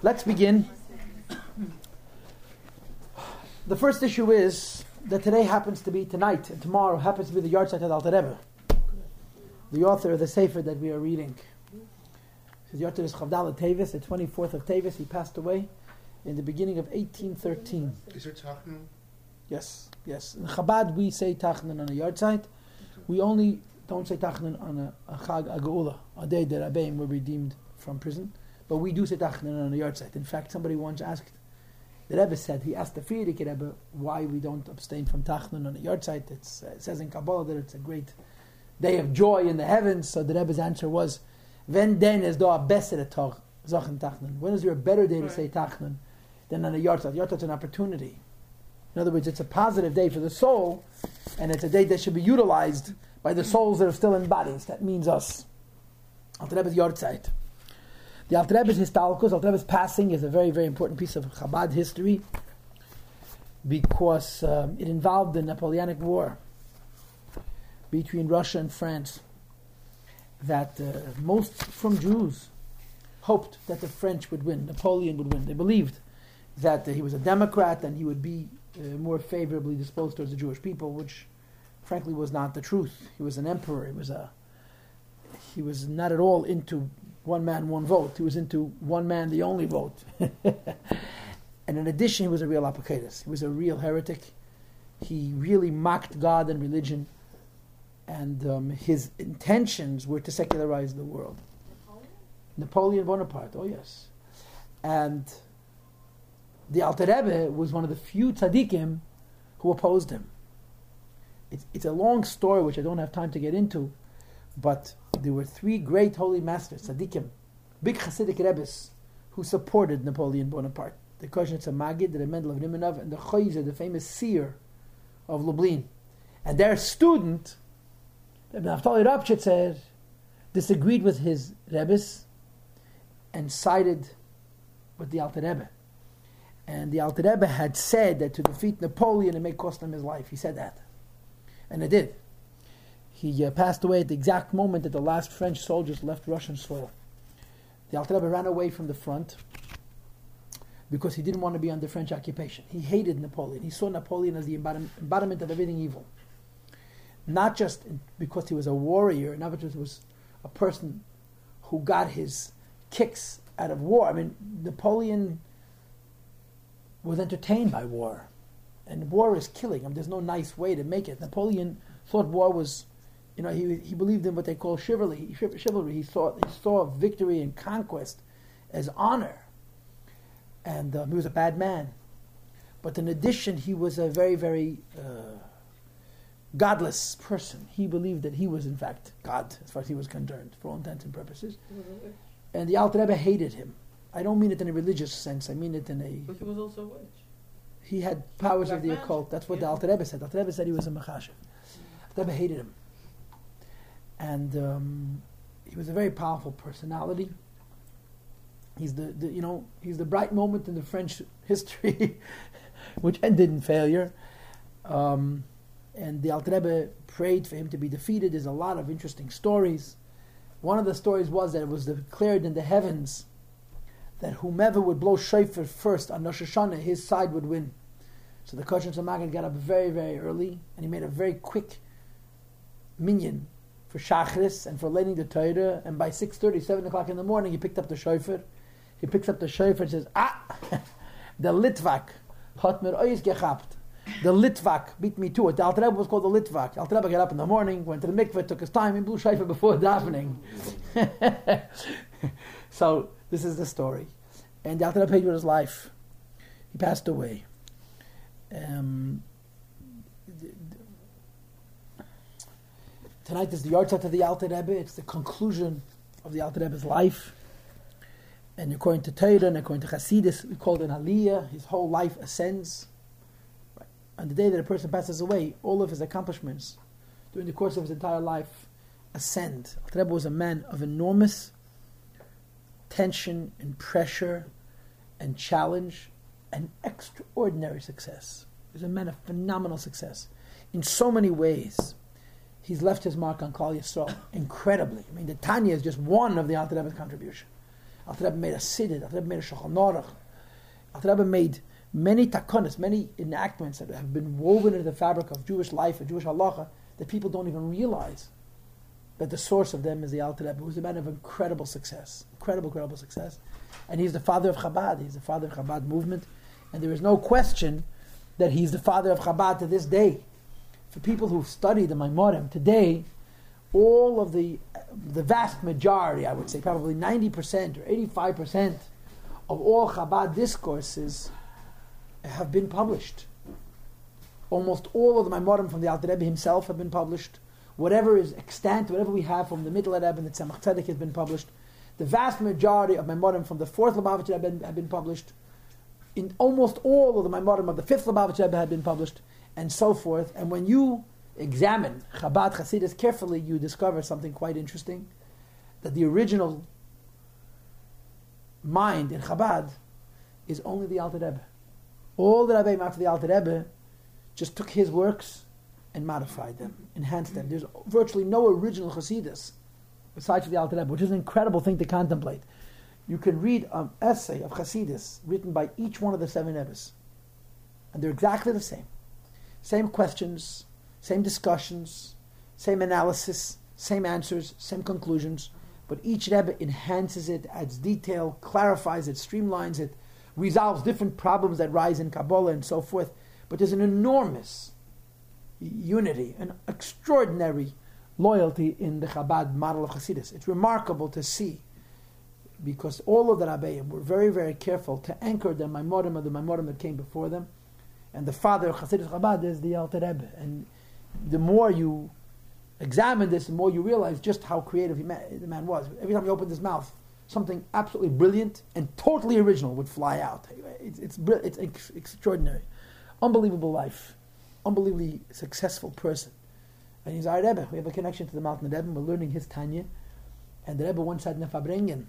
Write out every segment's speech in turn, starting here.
Let's begin. The first issue is that today happens to be tonight, and tomorrow happens to be the yahrzeit of Alter Rebbe, the author of the Sefer that we are reading. His yahrzeit is Chavdal Tevis, the 24th of Tevis. He passed away in the beginning of 1813. Is there Tachnun? Yes, yes. In Chabad, we say Tachnun on a yahrzeit. We only don't say Tachnun on a, a Chag HaGeulah, a day that Rabbeim were redeemed from prison. But we do say Tachnun on a yahrzeit. In fact, somebody once asked, the Rebbe said, he asked the Frierdiker Rebbe why we don't abstain from Tachnun on a yahrzeit. Uh, it says in Kabbalah that it's a great day of joy in the heavens. So the Rebbe's answer was, When den is a bessere Tag, Sachen Tachnun? When is there a better day to say Tachnun than on a yahrzeit? Yahrzeit's an opportunity. In other words, it's a positive day for the soul, and it's a day that should be utilized by the souls that are still in bodies. That means us. Alter Rebbe's Yortzeit. The Alter Rebbe's Histalkus, Alter Rebbe's passing, is a very, very important piece of Chabad history because um, it involved the Napoleonic War between Russia and France. That uh, most from Jews hoped that the French would win, Napoleon would win. They believed that uh, he was a Democrat and he would be uh, more favorably disposed towards the Jewish people, which frankly was not the truth. He was an emperor. He was a he was not at all into one man, one vote. He was into one man, the only vote. and in addition, he was a real apokaitis. He was a real heretic. He really mocked God and religion, and um, his intentions were to secularize the world. Napoleon, Napoleon Bonaparte. Oh yes, and the Alter Rebbe was one of the few tzaddikim who opposed him. It's, it's a long story which I don't have time to get into, but there were three great holy masters, tzaddikim, big Hasidic Rebbes, who supported Napoleon Bonaparte. The Kozhnitzer Magid, the Mendel of Rimanov, and the Chozeh, the famous seer of Lublin. And their student, Ibn Naftali Ropshitzer, disagreed with his Rebbes and sided with the Alter Rebbe. And the Alter Rebbe had said that to defeat Napoleon it may cost him his life. He said that. And it did. He uh, passed away at the exact moment that the last French soldiers left Russian soil. The Alter ran away from the front because he didn't want to be under French occupation. He hated Napoleon. He saw Napoleon as the embodiment of everything evil. Not just because he was a warrior, not he was a person who got his kicks out of war. I mean, Napoleon was entertained by war. And war is killing. I mean, there's no nice way to make it. Napoleon thought war was, you know, he, he believed in what they call chivalry. Chivalry. He saw he saw victory and conquest as honor, and um, he was a bad man. But in addition, he was a very very uh, godless person. He believed that he was in fact God, as far as he was concerned, for all intents and purposes. Mm-hmm. And the Alter Rebbe hated him. I don't mean it in a religious sense. I mean it in a. But he was also a witch. He had powers of the magic. occult. That's what Yeah. the Alter Rebbe said. Alter Rebbe said he was a mechashef. Alter Rebbe hated him, and um, he was a very powerful personality. He's the, the you know he's the bright moment in the French history, which ended in failure. Um, and the Alter Rebbe prayed for him to be defeated. There's a lot of interesting stories. One of the stories was that it was declared in the heavens that whomever would blow shofar first on Rosh Hashanah, his side would win. So the Kozhnitzer Magid got up very, very early, and he made a very quick minyan for Shachris and for learning the Torah. And by 6.30, 7 o'clock in the morning, he picked up the shofar. He picks up the shofar and says, Ah, the Litvak hat mir ois gehabt. The Litvak beat me to it. The Alter was called the Litvak. Alter Rebbe got up in the morning, went to the mikveh, took his time, and blew shofar before davening. so this is the story. And the Alter Rebbe paid with his life. He passed away. Um, th- th- tonight is the yahrzeit of the Alter Rebbe. It's the conclusion of the Alter Rebbe's life. And according to Torah and according to Hasidus, we call it an Aliyah. His whole life ascends. On the day that a person passes away, all of his accomplishments during the course of his entire life ascend. Alter Rebbe was a man of enormous tension and pressure and challenge and extraordinary success. He was a man of phenomenal success. In so many ways, he's left his mark on Klal Yisrael incredibly. I mean, the Tanya is just one of the Alter Rebbe's contribution. Alter Rebbe made a Siddur, Alter Rebbe made a Shulchan Aruch. Alter Rebbe made many takonas, many enactments that have been woven into the fabric of Jewish life and Jewish halacha that people don't even realize that the source of them is the Alter Rebbe, who's a man of incredible success, incredible, incredible success. And he's the father of Chabad, he's the father of Chabad movement, and there is no question that he's the father of Chabad to this day. For people who study the Maimorim today, all of the, the vast majority, I would say probably 90% or 85% of all Chabad discourses have been published. Almost all of the Maimorim from the Alter Rebbe himself have been published. Whatever is extant, whatever we have from the Middle Rebbe and the Tzemach Tzedek has been published. The vast majority of Maimorim from the fourth Lubavitch Rebbe have been published. In almost all of the Maimorim of the fifth Lubavitch Rebbe have been published, and so forth. And when you examine Chabad Hasidus carefully, you discover something quite interesting: that the original mind in Chabad is only the Alter Rebbe. All the Rebbeim after the Alter Rebbe just took his works and modified them, enhanced them. There's virtually no original Hasidus besides the Alter Rebbe, which is an incredible thing to contemplate. You can read an essay of Hasidus written by each one of the seven Rebbes, and they're exactly the same. Same questions, same discussions, same analysis, same answers, same conclusions, but each Rebbe enhances it, adds detail, clarifies it, streamlines it, resolves different problems that rise in Kabbalah and so forth. But there's an enormous unity, an extraordinary loyalty in the Chabad model of Hasidus. It's remarkable to see because all of the Rabbeim were very, very careful to anchor the Maimorim of the Maimorim that came before them. And the father of Hasidus Chabad is the Alter Rebbe. And the more you examine this, the more you realize just how creative the man was. Every time he opened his mouth, something absolutely brilliant and totally original would fly out. It's, it's, it's ex- extraordinary. Unbelievable life. Unbelievably successful person. And he's our Rebbe. We have a connection to the mountain Rebbe. We're learning his Tanya. And the Rebbe once said in Farbrengen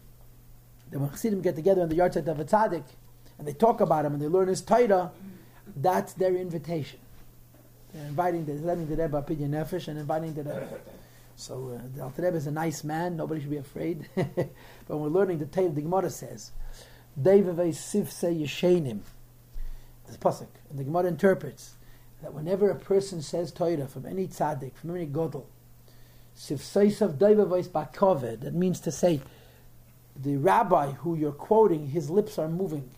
that when Chassidim get together in the yard of a tzaddik and they talk about him and they learn his Torah, that's their invitation. They're inviting, they're letting the Rebbe opinion nefesh and inviting the Rebbe. So uh, the Alter Rebbe is a nice man. Nobody should be afraid. but when we're learning the tale. the Gemara says, "Devavei sivse yeshenim." This pasuk, and the Gemara interprets that whenever a person says Torah from any tzaddik, from any godel, sivseisav devavei bakoved. That means to say, the rabbi who you're quoting, his lips are moving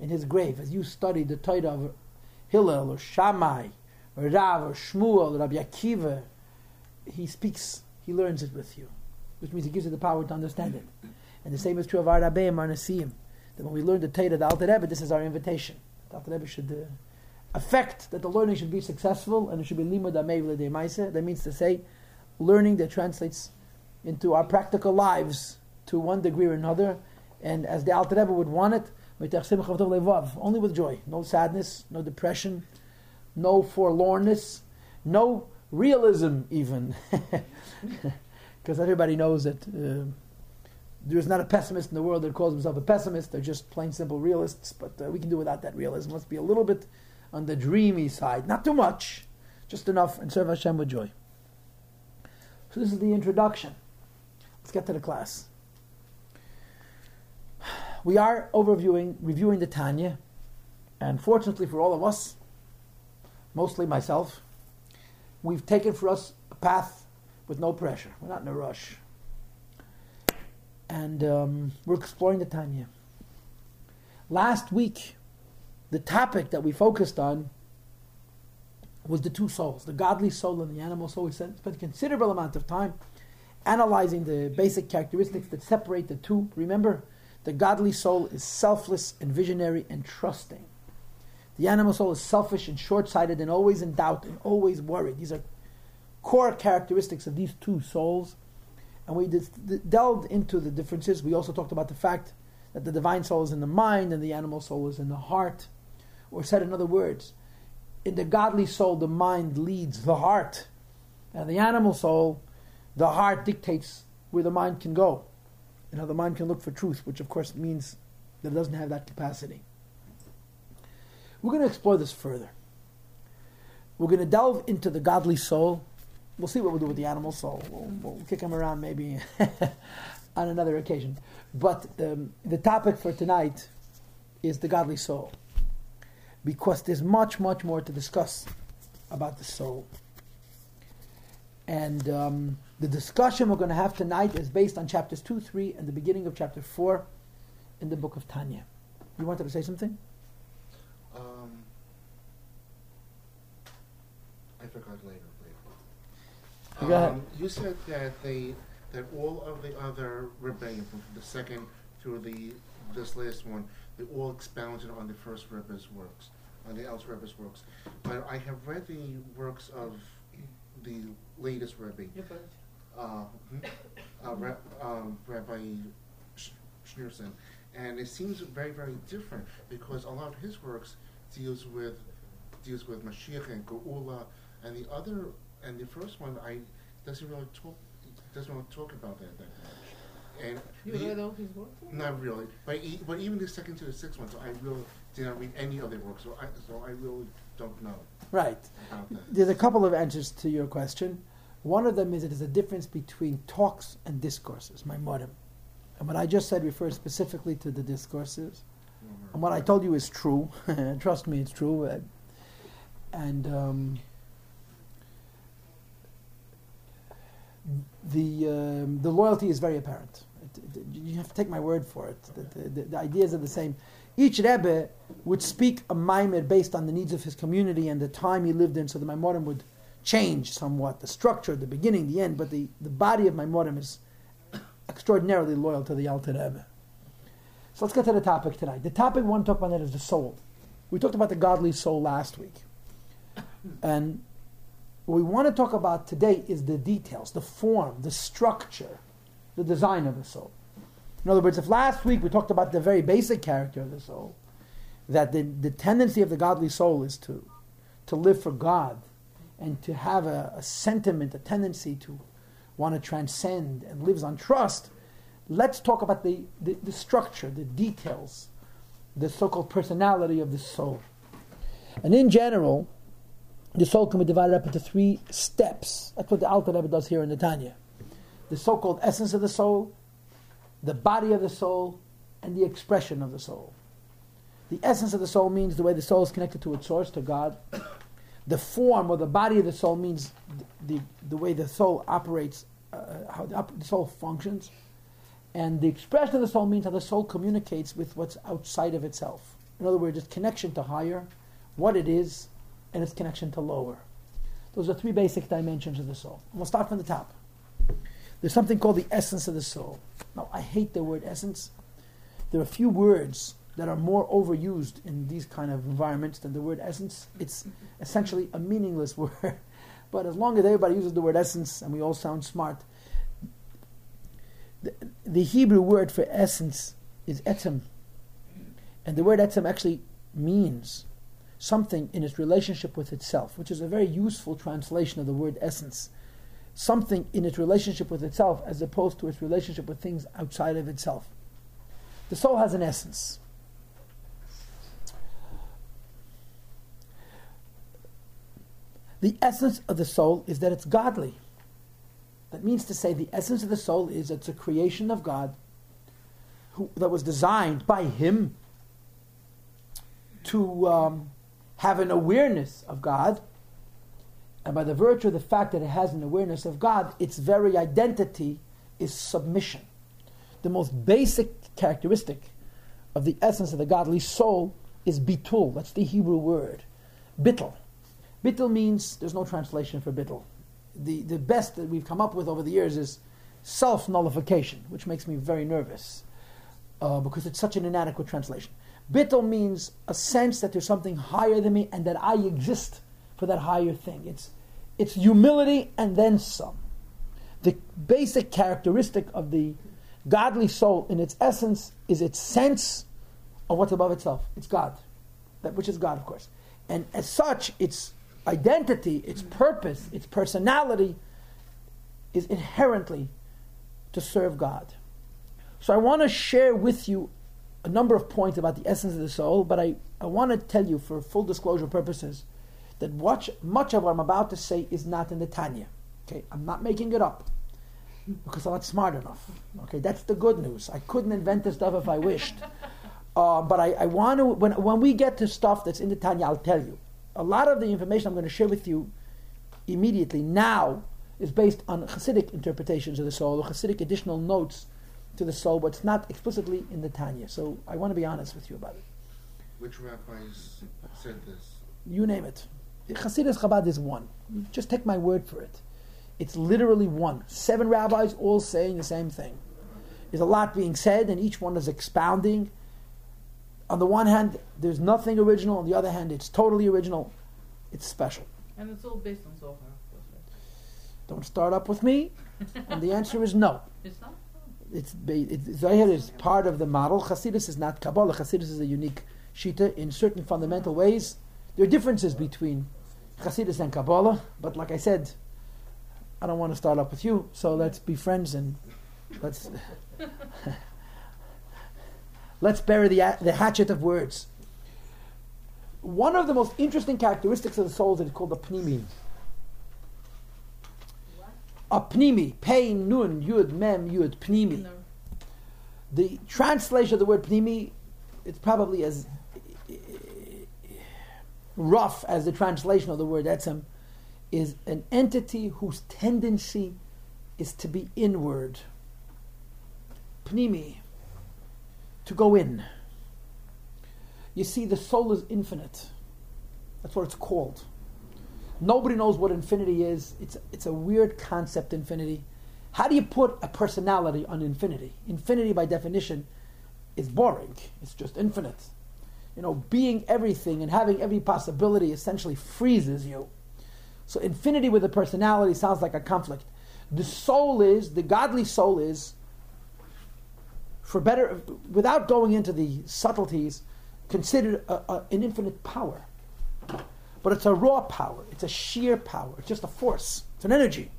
in his grave as you study the Torah of Hillel or Shammai or Rav or Shmuel or Rabbi Akiva he speaks, he learns it with you, which means he gives you the power to understand it. And the same is true of our Rabbeim, our. That when we learn the Torah, the Alter Rebbe, this is our invitation. The Alter Rebbe should uh, affect that the learning should be successful and it should be limud amei de. That means to say, learning that translates into our practical lives to one degree or another. And as the Alter Rebbe would want it, only with joy, no sadness, no depression, no forlornness, no realism even, because everybody knows that uh, there is not a pessimist in the world that calls himself a pessimist. They're just plain simple realists. But uh, we can do without that realism. Let's be a little bit on the dreamy side, not too much, just enough, and serve Hashem with joy. So this is the introduction. Let's get to the class. We are overviewing, reviewing the Tanya, and fortunately for all of us, mostly myself, we've taken for us a path with no pressure. We're not in a rush. And um, we're exploring the Tanya. Last week, the topic that we focused on was the two souls, the godly soul and the animal soul. We spent a considerable amount of time analyzing the basic characteristics that separate the two. Remember, the godly soul is selfless and visionary and trusting. The animal soul is selfish and short sighted and always in doubt and always worried. These are core characteristics of these two souls. And we delved into the differences. We also talked about the fact that the divine soul is in the mind and the animal soul is in the heart. Or said in other words, in the godly soul, the mind leads the heart. And the animal soul, the heart dictates where the mind can go and how the mind can look for truth, which of course means that it doesn't have that capacity. We're going to explore this further. We're going to delve into the godly soul. We'll see what we'll do with the animal soul. We'll, we'll kick him around maybe on another occasion. But um, the topic for tonight is the godly soul. Because there's much, much more to discuss about the soul. And um, the discussion we're going to have tonight is based on chapters 2, 3, and the beginning of chapter 4 in the book of Tanya. You wanted to say something? Um, I forgot later. later. Go ahead. Um, you said that they that all of the other rebellions, from the second through the this last one, they all expounded on the first Rebbe's works, on the Alter Rebbe's works. But I have read the works of the latest Rebbe, uh, hmm, uh, Re- um, Rabbi Sch- Schneerson, and it seems very, very different because a lot of his works deals with deals with Mashiach and Geula, and the other and the first one I doesn't really talk doesn't really talk about that that much. And You the- read all his work? not really, but e- but even the second to the sixth one, so I really did not read any of their works, so I so I really don't know Right. about that. There's a couple of answers to your question. One of them is that there's a difference between talks and discourses, Maimorim. And what I just said refers specifically to the discourses. And what I told you is true. Trust me, it's true. Uh, And um, the um, the loyalty is very apparent. It, it, you have to take my word for it. The, the, the, ideas are the same. Each Rebbe would speak a mimer based on the needs of his community and the time he lived in, so the Maimorim would change somewhat the structure, the beginning, the end. But the, the body of Maimorim is extraordinarily loyal to the Alter Rebbe. So let's get to the topic tonight. The topic we want to talk about is the soul. We talked about the godly soul last week. And what we want to talk about today is the details, the form, the structure, the design of the soul. In other words, if last week we talked about the very basic character of the soul, that the, the tendency of the godly soul is to, to live for God and to have a, a sentiment, a tendency to want to transcend and lives on trust, let's talk about the, the, the structure, the details, the so called personality of the soul. And in general, the soul can be divided up into three steps. That's what the Alter Rebbe does here in the Tanya. The so-called essence of the soul, the body of the soul, and the expression of the soul. The essence of the soul means the way the soul is connected to its source, to God. The form or the body of the soul means the, the, way the soul operates, uh, how the, the soul functions. And the expression of the soul means how the soul communicates with what's outside of itself. In other words, its connection to higher, what it is, and its connection to lower. Those are three basic dimensions of the soul. And we'll start from the top. There's something called the essence of the soul. Now, I hate the word essence. There are a few words that are more overused in these kind of environments than the word essence. It's essentially a meaningless word. But as long as everybody uses the word essence and we all sound smart, the, the Hebrew word for essence is etzem. And the word etzem actually means something in its relationship with itself, which is a very useful translation of the word essence. Something in its relationship with itself as opposed to its relationship with things outside of itself. The soul has an essence. The essence of the soul is that it's godly. That means to say, the essence of the soul is it's a creation of God who, that was designed by Him to um, have an awareness of God. And by the virtue of the fact that it has an awareness of God, its very identity is submission. The most basic characteristic of the essence of the godly soul is bitul. That's the Hebrew word. Bittul. Bittul means, there's no translation for bittul. The, the best that we've come up with over the years is self nullification, which makes me very nervous uh, because it's such an inadequate translation. Bittul means a sense that there's something higher than me and that I exist for that higher thing. It's, it's humility and then some. The basic characteristic of the godly soul in its essence is its sense of what's above itself. It's God, that which is God, of course. And as such, its identity, its purpose, its personality is inherently to serve God. So I want to share with you a number of points about the essence of the soul, but I, I want to tell you, for full disclosure purposes, that watch, much of what I'm about to say is not in the Tanya. Okay, I'm not making it up. because I'm not smart enough. Okay, that's the good news. I couldn't invent this stuff if I wished. Uh, but I, I want to, when, when we get to stuff that's in the Tanya, I'll tell you. A lot of the information I'm going to share with you immediately now is based on Hasidic interpretations of the soul, or Hasidic additional notes to the soul, but it's not explicitly in the Tanya. So I want to be honest with you about it. Which rabbis said this? You name it. Hasidus Chabad is one. Just take my word for it. It's literally one. Seven rabbis all saying the same thing. There's a lot being said, and each one is expounding. On the one hand, there's nothing original. On the other hand, it's totally original. It's special. And it's all based on Zohar, of course, right? Don't start up with me. and the answer is no. It's not? It's, it's Zohar is part of the model. Hasidus is not Kabbalah. Hasidus is a unique shita in certain fundamental ways. There are differences between Hasidus and Kabbalah, but like I said, I don't want to start up with you, so let's be friends and let's let's bury the, the hatchet of words. One of the most interesting characteristics of the soul is it's called the pnimi. A pnimi, pain, nun, yud, mem, yud, pnimi. No. The translation of the word pnimi, it's probably as rough as the translation of the word etzem, is an entity whose tendency is to be inward. Pnimi, to go in. You see, the soul is infinite. That's what it's called. Nobody knows what infinity is. It's, it's a weird concept, infinity. How do you put a personality on infinity? Infinity, by definition, is boring. It's just infinite. You know, being everything and having every possibility essentially freezes you. So, infinity with a personality sounds like a conflict. The soul is, the godly soul is, for better, without going into the subtleties, considered a, a, an infinite power. But it's a raw power, it's a sheer power, it's just a force, it's an energy.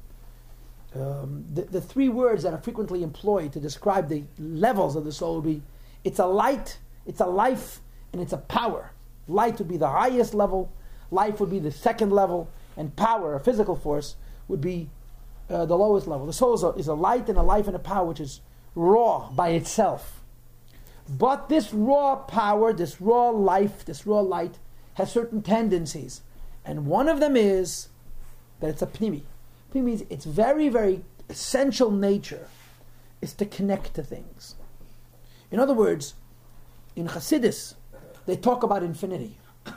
Um, the, the three words that are frequently employed to describe the levels of the soul would be it's a light, it's a life, and it's a power. Light would be the highest level, life would be the second level, and power, a physical force, would be uh, the lowest level. The soul is a, is a light and a life and a power which is raw by itself. But this raw power, this raw life, this raw light, has certain tendencies. And one of them is that it's a pnimi. Pnimi means its very, very essential nature is to connect to things. In other words, in Hasidus, they talk about infinity.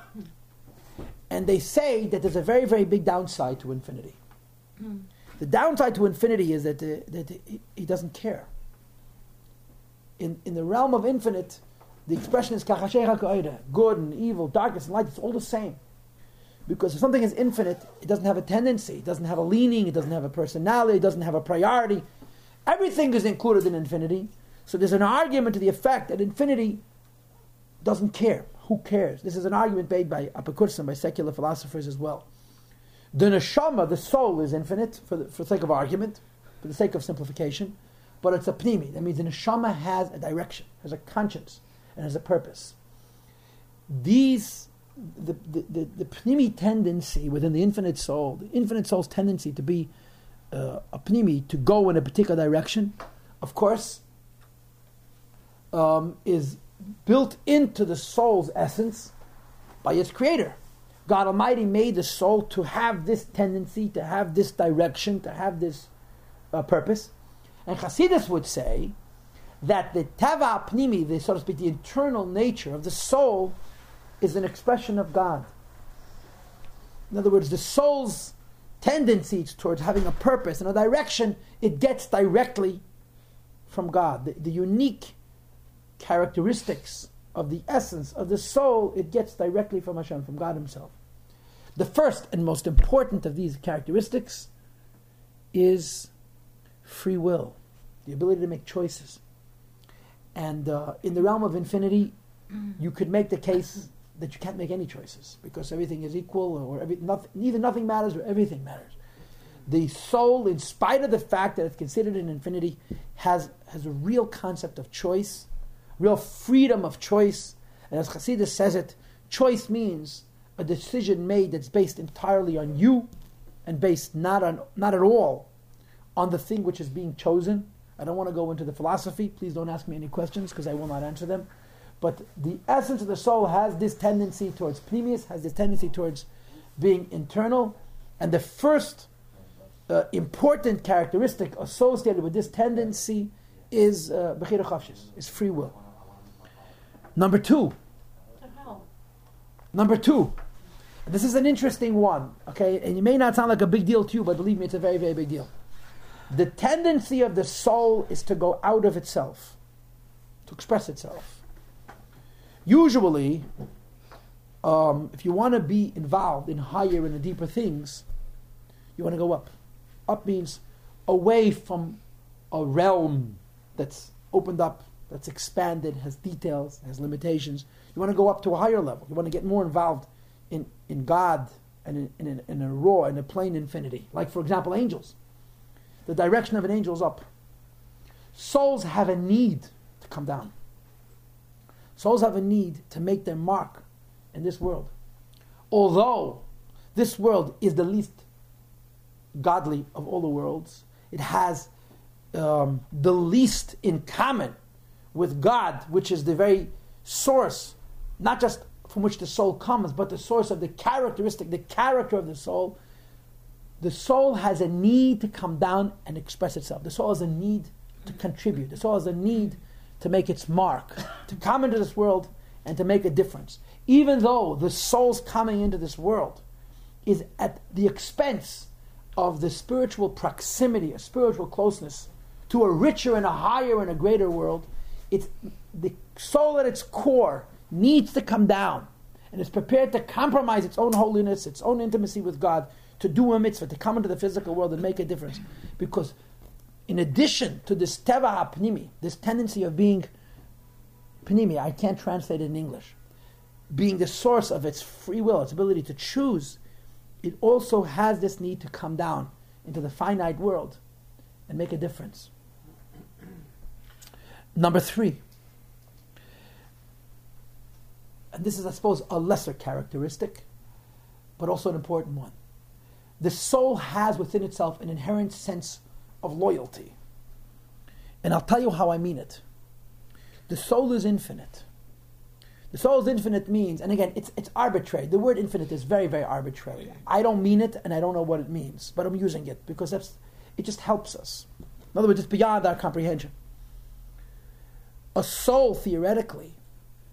And they say that there's a very, very big downside to infinity. The downside to infinity is that, uh, that he, he doesn't care. In, in the realm of infinite, the expression is good and evil, darkness and light, it's all the same. Because if something is infinite, it doesn't have a tendency, it doesn't have a leaning, it doesn't have a personality, it doesn't have a priority. Everything is included in infinity. So there's an argument to the effect that infinity doesn't care. Who cares? This is an argument made by Apikursim, by secular philosophers as well. The neshama, the soul, is infinite for the, for the sake of argument, for the sake of simplification, but it's a pnimi. That means the neshama has a direction, has a conscience, and has a purpose. These, the, the, the, the pnimi tendency within the infinite soul, the infinite soul's tendency to be uh, a pnimi, to go in a particular direction, of course, um, is built into the soul's essence by its creator. God Almighty made the soul to have this tendency, to have this direction, to have this uh, purpose. And Hasidus would say that the teva pnimi, the so to speak, the internal nature of the soul, is an expression of God. In other words, the soul's tendency towards having a purpose and a direction, it gets directly from God. The, the unique characteristics of the essence of the soul, it gets directly from Hashem, from God Himself. The first and most important of these characteristics is free will, the ability to make choices. And uh, in the realm of infinity, you could make the case that you can't make any choices because everything is equal, or every, nothing, neither nothing matters or everything matters. The soul, in spite of the fact that it's considered an infinity, has, has a real concept of choice real freedom of choice. And as Hasidus says it, choice means a decision made that's based entirely on you and based not on not at all on the thing which is being chosen. I don't want to go into the philosophy. Please don't ask me any questions because I will not answer them. But the essence of the soul has this tendency towards pnimius, has this tendency towards being internal. And the first uh, important characteristic associated with this tendency is uh, is free will. Number two. Number two. This is an interesting one, okay? And it may not sound like a big deal to you, but believe me, it's a very, very big deal. The tendency of the soul is to go out of itself, to express itself. Usually, um, if you want to be involved in higher and deeper things, you want to go up. Up means away from a realm that's opened up, that's expanded, has details, has limitations. You want to go up to a higher level. You want to get more involved in, in God and in, in, in a raw, in a plain infinity. Like, for example, angels. The direction of an angel is up. Souls have a need to come down. Souls have a need to make their mark in this world. Although this world is the least godly of all the worlds, it has um, the least in common with God, which is the very source, not just from which the soul comes, but the source of the characteristic, the character of the soul. The soul has a need to come down and express itself. The soul has a need to contribute. The soul has a need to make its mark, to come into this world and to make a difference. Even though the soul's coming into this world is at the expense of the spiritual proximity, a spiritual closeness to a richer and a higher and a greater world, it's the soul at its core needs to come down and is prepared to compromise its own holiness, its own intimacy with God, to do a mitzvah, to come into the physical world and make a difference. Because in addition to this teva hapnimi, this tendency of being pnimi, I can't translate it in English, being the source of its free will, its ability to choose, it also has this need to come down into the finite world and make a difference. Number three, and this is, I suppose, a lesser characteristic, but also an important one. The soul has within itself an inherent sense of loyalty. And I'll tell you how I mean it. The soul is infinite. The soul is infinite means, and again, it's, it's arbitrary. The word infinite is very, very arbitrary. I don't mean it, and I don't know what it means, but I'm using it because that's, it just helps us. In other words, it's beyond our comprehension. A soul, theoretically,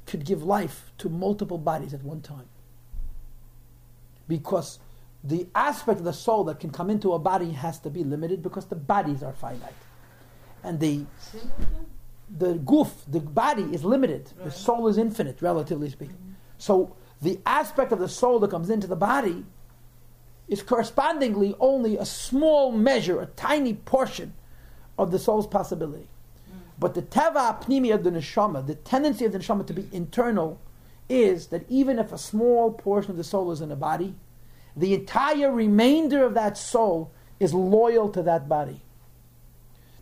could give life to multiple bodies at one time. Because the aspect of the soul that can come into a body has to be limited because the bodies are finite. And the the goof, the body is limited. Right. The soul is infinite, relatively speaking. Mm-hmm. So the aspect of the soul that comes into the body is correspondingly only a small measure, a tiny portion of the soul's possibility. Mm. But the teva pnimi of the neshama, the tendency of the neshama to be internal, is that even if a small portion of the soul is in a body, the entire remainder of that soul is loyal to that body.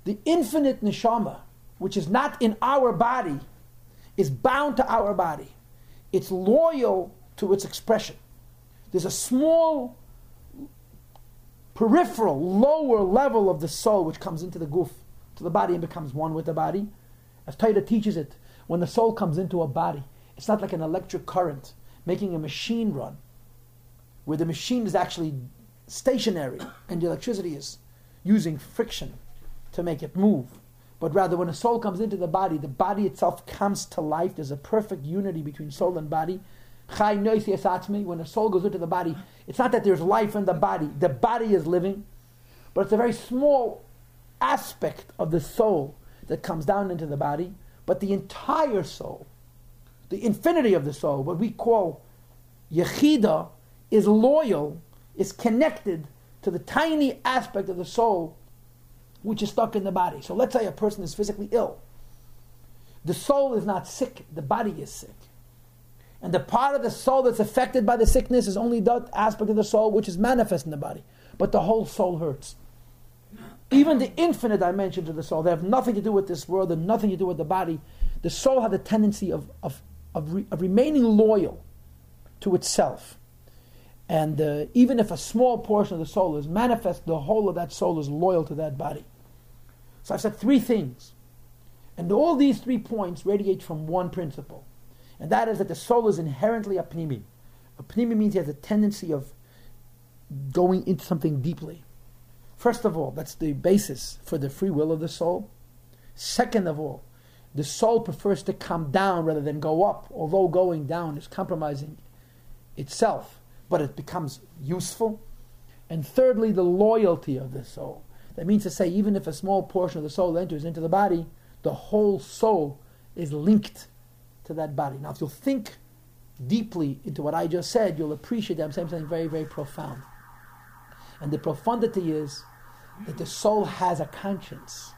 The infinite neshama, which is not in our body, is bound to our body. It's loyal to its expression. There's a small peripheral, lower level of the soul which comes into the goof, to the body, and becomes one with the body. As Tanya teaches it, when the soul comes into a body, it's not like an electric current making a machine run where the machine is actually stationary and the electricity is using friction to make it move. But rather, when a soul comes into the body, the body itself comes to life. There's a perfect unity between soul and body. When a soul goes into the body, it's not that there's life in the body, the body is living, but it's a very small aspect of the soul that comes down into the body. But the entire soul, the infinity of the soul, what we call yechida, is loyal, is connected to the tiny aspect of the soul which is stuck in the body. So let's say a person is physically ill. The soul is not sick, the body is sick. And the part of the soul that's affected by the sickness is only that aspect of the soul which is manifest in the body. But the whole soul hurts. Even the infinite dimensions of the soul, they have nothing to do with this world and nothing to do with the body. The soul has a tendency of, of, of, re, of remaining loyal to itself And uh, even if a small portion of the soul is manifest, the whole of that soul is loyal to that body. So I've said three things. And all these three points radiate from one principle. And that is that the soul is inherently a pnimi. A pnimi means he has a tendency of going into something deeply. First of all, that's the basis for the free will of the soul. Second of all, the soul prefers to come down rather than go up, although going down is compromising itself, but it becomes useful. And thirdly, the loyalty of the soul. That means to say, even if a small portion of the soul enters into the body, the whole soul is linked to that body. Now, if you'll think deeply into what I just said, you'll appreciate that I'm saying something very, very profound. And the profundity is that the soul has a conscience,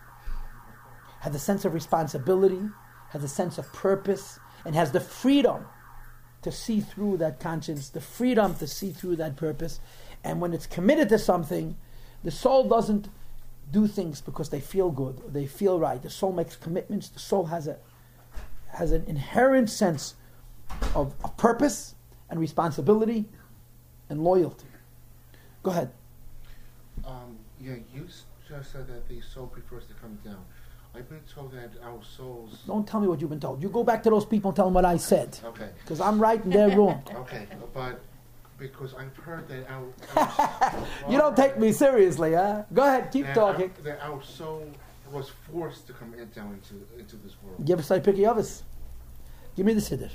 has a sense of responsibility, has a sense of purpose, and has the freedom to see through that conscience, the freedom to see through that purpose. And when it's committed to something, the soul doesn't do things because they feel good they feel right. The soul makes commitments. The soul has a has an inherent sense of, of purpose and responsibility and loyalty. Go ahead. Um, yeah, you just said that the soul prefers to come down. I've been told that our souls. Don't tell me what you've been told. You go back to those people and tell them what I said. Okay, Because I'm right and they're wrong. okay, but because I've heard that our. our You don't take me seriously, huh? Go ahead, keep that talking. Our, that our soul was forced to come down into into this world. Give us a picky of us. Give me the siddur.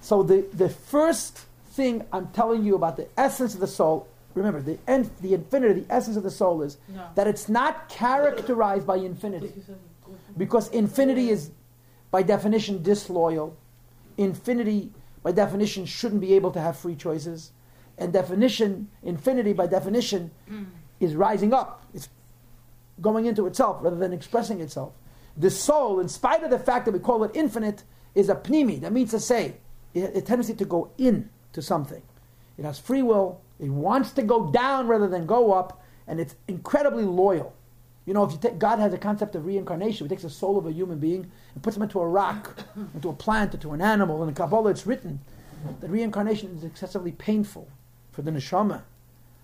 So the, the first thing I'm telling you about the essence of the soul, remember the en- the infinity, the essence of the soul is No. that it's not characterized by infinity. You said go for- Because infinity is by definition disloyal. Infinity by definition shouldn't be able to have free choices. And definition, infinity by definition mm. is rising up. It's going into itself rather than expressing itself. The soul, in spite of the fact that we call it infinite, is a pnimi. That means to say, it a tendency to go in to something. It has free will. It wants to go down rather than go up, and it's incredibly loyal. You know, if you take, God has a concept of reincarnation. He takes the soul of a human being and puts him into a rock, into a plant, into an animal. And in Kabbalah, it's written that reincarnation is excessively painful for the neshama.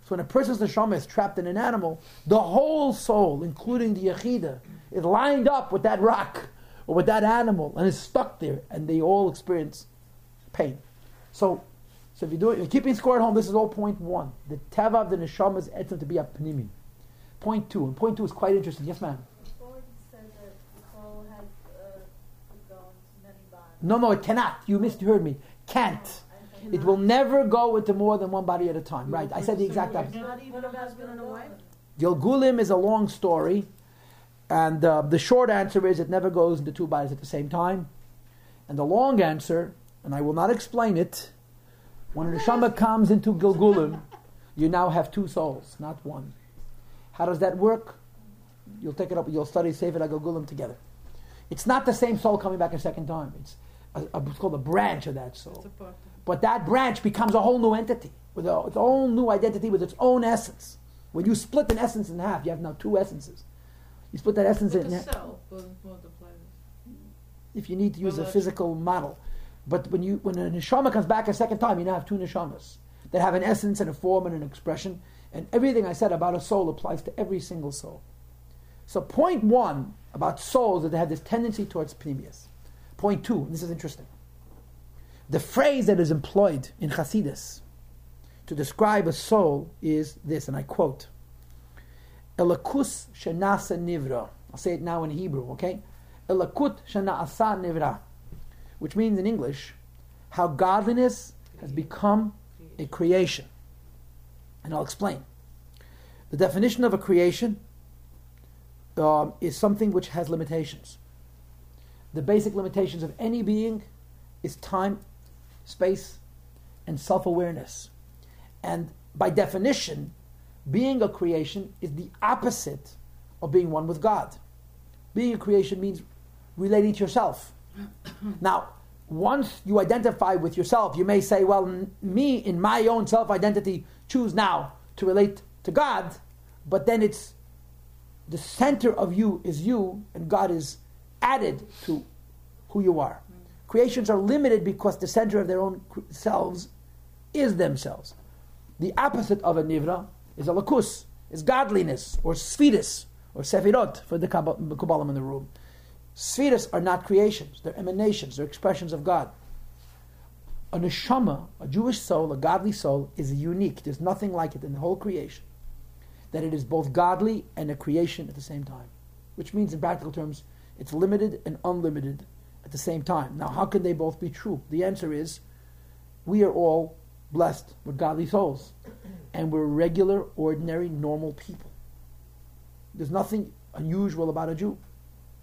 So when a person's neshama is trapped in an animal, the whole soul, including the yechida, is lined up with that rock or with that animal and is stuck there, and they all experience pain. So, so if you do it, you're keeping score at home. This is all point one. The teva of the neshama is etzem to be a pnimi. Point two, and point two is quite interesting. Yes, ma'am. Before it said that the soul has could go into many bodies. No, no, it cannot. You misheard me. Can't. I It will never go into more than one body at a time. Right. I said the exact opposite. not even a husband and a wife. Gilgulim is a long story, and uh, the short answer is it never goes into two bodies at the same time. And the long answer, and I will not explain it, when a neshama comes into Gilgulim, you now have two souls, not one. How does that work? You'll take it up. You'll study Sefer Gilgulim together. It's not the same soul coming back a second time. It's, a, a, it's called a branch of that soul. But that branch becomes a whole new entity with a, its own new identity with its own essence. When you split an essence in half, you have now two essences. You split that essence But in half cell will multiply. if you need to use a physical model. But when you when a neshama comes back a second time, you now have two neshamas that have an essence and a form and an expression. And everything I said about a soul applies to every single soul. So point one about souls that they have this tendency towards pnimius. Point two, this is interesting. The phrase that is employed in Hasidus to describe a soul is this, and I quote: "Elokus shenasa nivra." I'll say it now in Hebrew, okay? Elakut shenasa nivra, which means in English, how godliness has become a creation. And I'll explain. The definition of a creation um, is something which has limitations. The basic limitations of any being is time, space, and self awareness. And by definition, being a creation is the opposite of being one with God. Being a creation means relating to yourself. Now, once you identify with yourself, you may say, well, me in my own self identity choose now to relate to God, but then it's the center of you is you, and God is added to who you are. Creations are limited because the center of their own selves is themselves. The opposite of a nivra is a lakus, is godliness, or sefiros, or sefirot for the Kabbalah in the room. Spheres are not creations, they're emanations, they're expressions of God. A neshama, a Jewish soul, a godly soul, is unique. There's nothing like it in the whole creation. That it is both godly and a creation at the same time. Which means, in practical terms, it's limited and unlimited at the same time. Now, how can they both be true? The answer is we are all blessed with godly souls. And we're regular, ordinary, normal people. There's nothing unusual about a Jew.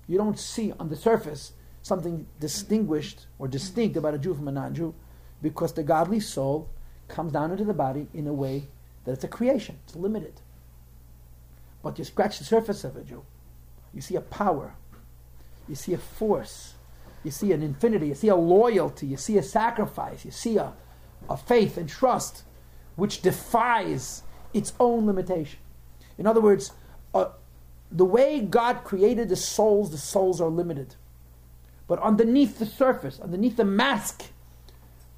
You don't see on the surface something distinguished or distinct about a Jew from a non Jew because the godly soul comes down into the body in a way that it's a creation, it's limited. But you scratch the surface of a Jew, you see a power, you see a force, you see an infinity, you see a loyalty, you see a sacrifice, you see a, a faith and trust which defies its own limitation. In other words, uh, the way God created the souls, the souls are limited. But underneath the surface, underneath the mask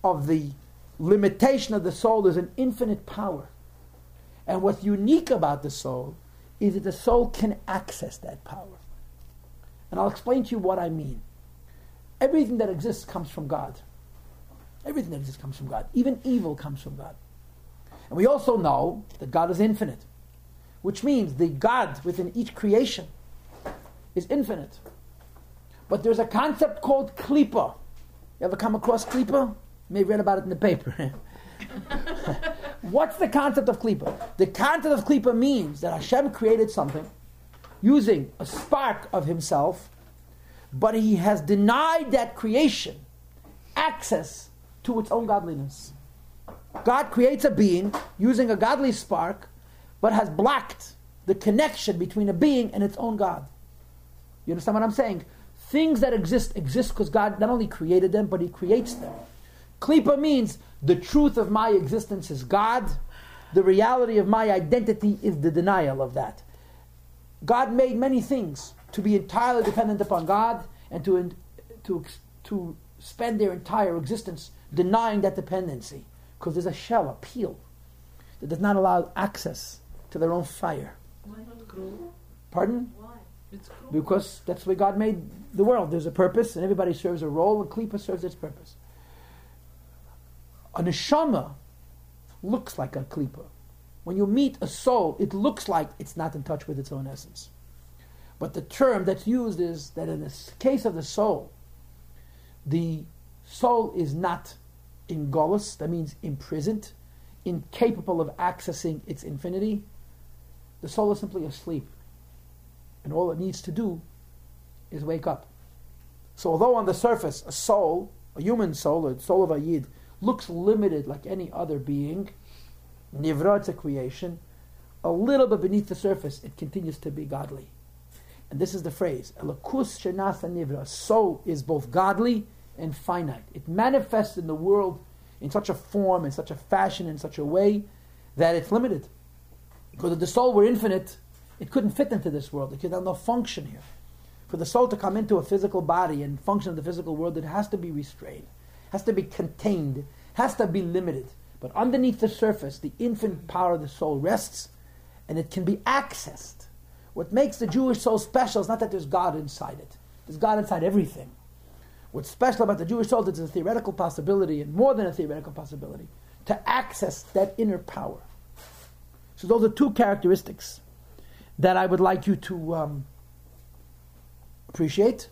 of the limitation of the soul, there's an infinite power. And what's unique about the soul is that the soul can access that power. And I'll explain to you what I mean. Everything that exists comes from God. Everything that exists comes from God. Even evil comes from God. And we also know that God is infinite, which means the God within each creation is infinite. But there's a concept called klipa. You ever come across klipa? You may read about it in the paper. What's the concept of klipa? The concept of klipa means that Hashem created something using a spark of himself, but he has denied that creation access to its own godliness. God creates a being using a godly spark, but has blocked the connection between a being and its own God. You understand what I'm saying? Things that exist exist because God not only created them, but He creates them. Klipa means the truth of my existence is God. The reality of my identity is the denial of that. God made many things to be entirely dependent upon God and to, to, to spend their entire existence denying that dependency because there's a shell, a peel, that does not allow access to their own fire. Why not cruel? Pardon? Why? It's cruel. Because that's the way God made the world. There's a purpose, and everybody serves a role, and Klippa serves its purpose. A neshama looks like a Klippa. When you meet a soul, it looks like it's not in touch with its own essence. But the term that's used is that in the case of the soul, the soul is not in golus, that means imprisoned, incapable of accessing its infinity. The soul is simply asleep. And all it needs to do is wake up. So, although on the surface a soul, a human soul, a soul of a yid, looks limited like any other being, nivra, it's a creation, a little bit beneath the surface, it continues to be godly. And this is the phrase, Elokus shenasa nivra, soul is both godly and finite. It manifests in the world in such a form, in such a fashion, in such a way that it's limited. Because if the soul were infinite, it couldn't fit into this world. It could have no function here. For the soul to come into a physical body and function in the physical world, it has to be restrained, has to be contained, has to be limited. But underneath the surface, the infinite power of the soul rests, and it can be accessed. What makes the Jewish soul special is not that there's God inside it. There's God inside everything. What's special about the Jewish soul is it's a theoretical possibility, and more than a theoretical possibility, to access that inner power. So those are two characteristics that I would like you to um, appreciate.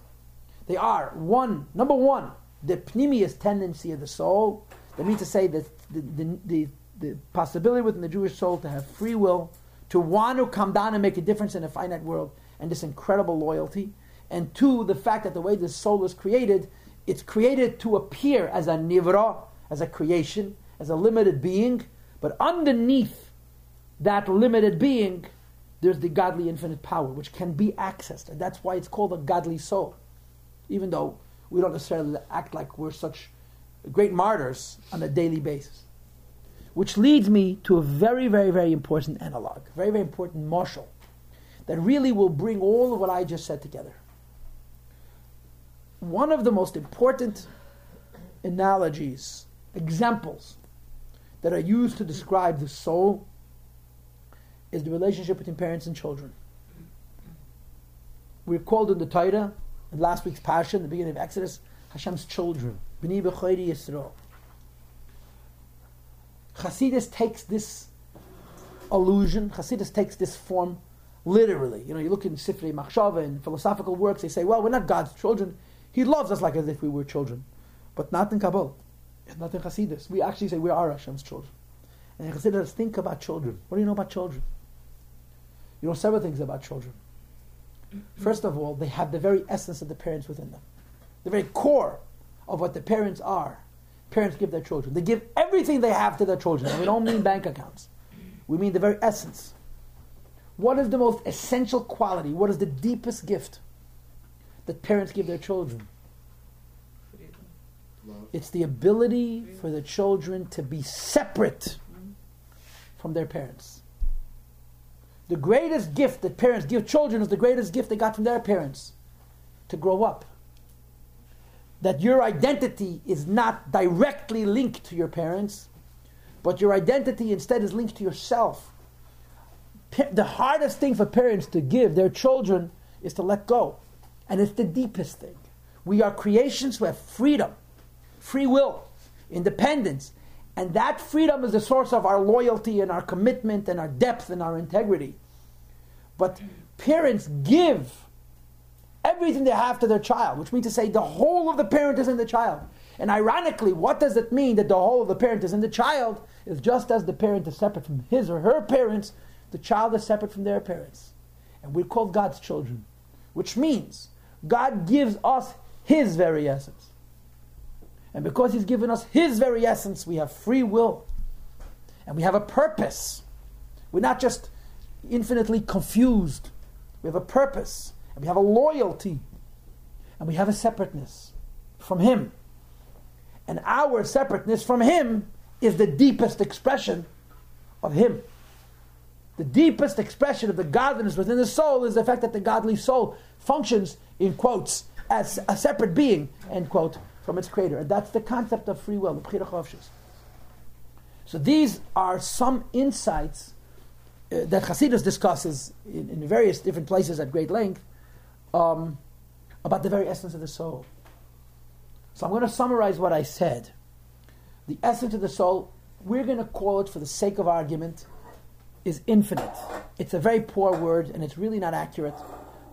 They are one, number one, the pnimius tendency of the soul. That means to say that the, the, the, the possibility within the Jewish soul to have free will, to want to come down and make a difference in a finite world, and this incredible loyalty. And two, the fact that the way the soul is created, it's created to appear as a nivra, as a creation, as a limited being, but underneath that limited being, there's the godly infinite power, which can be accessed. And that's why it's called a godly soul. Even though we don't necessarily act like we're such great martyrs on a daily basis. Which leads me to a very, very, very important analog, very, very important mashal, that really will bring all of what I just said together. One of the most important analogies, examples, that are used to describe the soul is the relationship between parents and children. We're called in the Torah, in last week's Parsha, the beginning of Exodus, Hashem's children. B'ni b'chayri Yisrael. Hasidus takes this allusion, Hasidus takes this form literally. You know, you look in Sifrei Machshava and philosophical works, they say, well, we're not God's children. He loves us like as if we were children. But not in Kabbalah. Not in Hasidus. We actually say we are Hashem's children. And Hasidus think about children. What do you know about children? You know several things about children. First of all, they have the very essence of the parents within them. The very core of what the parents are. Parents give their children. They give everything they have to their children. And we don't mean bank accounts. We mean the very essence. What is the most essential quality? What is the deepest gift that parents give their children? It's the ability for the children to be separate from their parents. The greatest gift that parents give children is the greatest gift they got from their parents to grow up. That your identity is not directly linked to your parents, but your identity instead is linked to yourself. The hardest thing for parents to give their children is to let go. And it's the deepest thing. We are creations who have freedom, free will, independence. And that freedom is the source of our loyalty and our commitment and our depth and our integrity. But parents give everything they have to their child, which means to say the whole of the parent is in the child. And ironically, what does it mean that the whole of the parent is in the child? Is just as the parent is separate from his or her parents, the child is separate from their parents. And we're called God's children, which means God gives us his very essence. And because he's given us his very essence, we have free will. And we have a purpose. We're not just infinitely confused. We have a purpose. And we have a loyalty. And we have a separateness from him. And our separateness from him is the deepest expression of him. The deepest expression of the godliness within the soul is the fact that the godly soul functions, in quotes, as a separate being, end quote, from its creator. And that's the concept of free will, the Bechira Chofshis. So these are some insights uh, that Hasidus discusses in, in various different places at great length um, about the very essence of the soul. So I'm going to summarize what I said. The essence of the soul, we're going to call it, for the sake of argument, is infinite. It's a very poor word and it's really not accurate,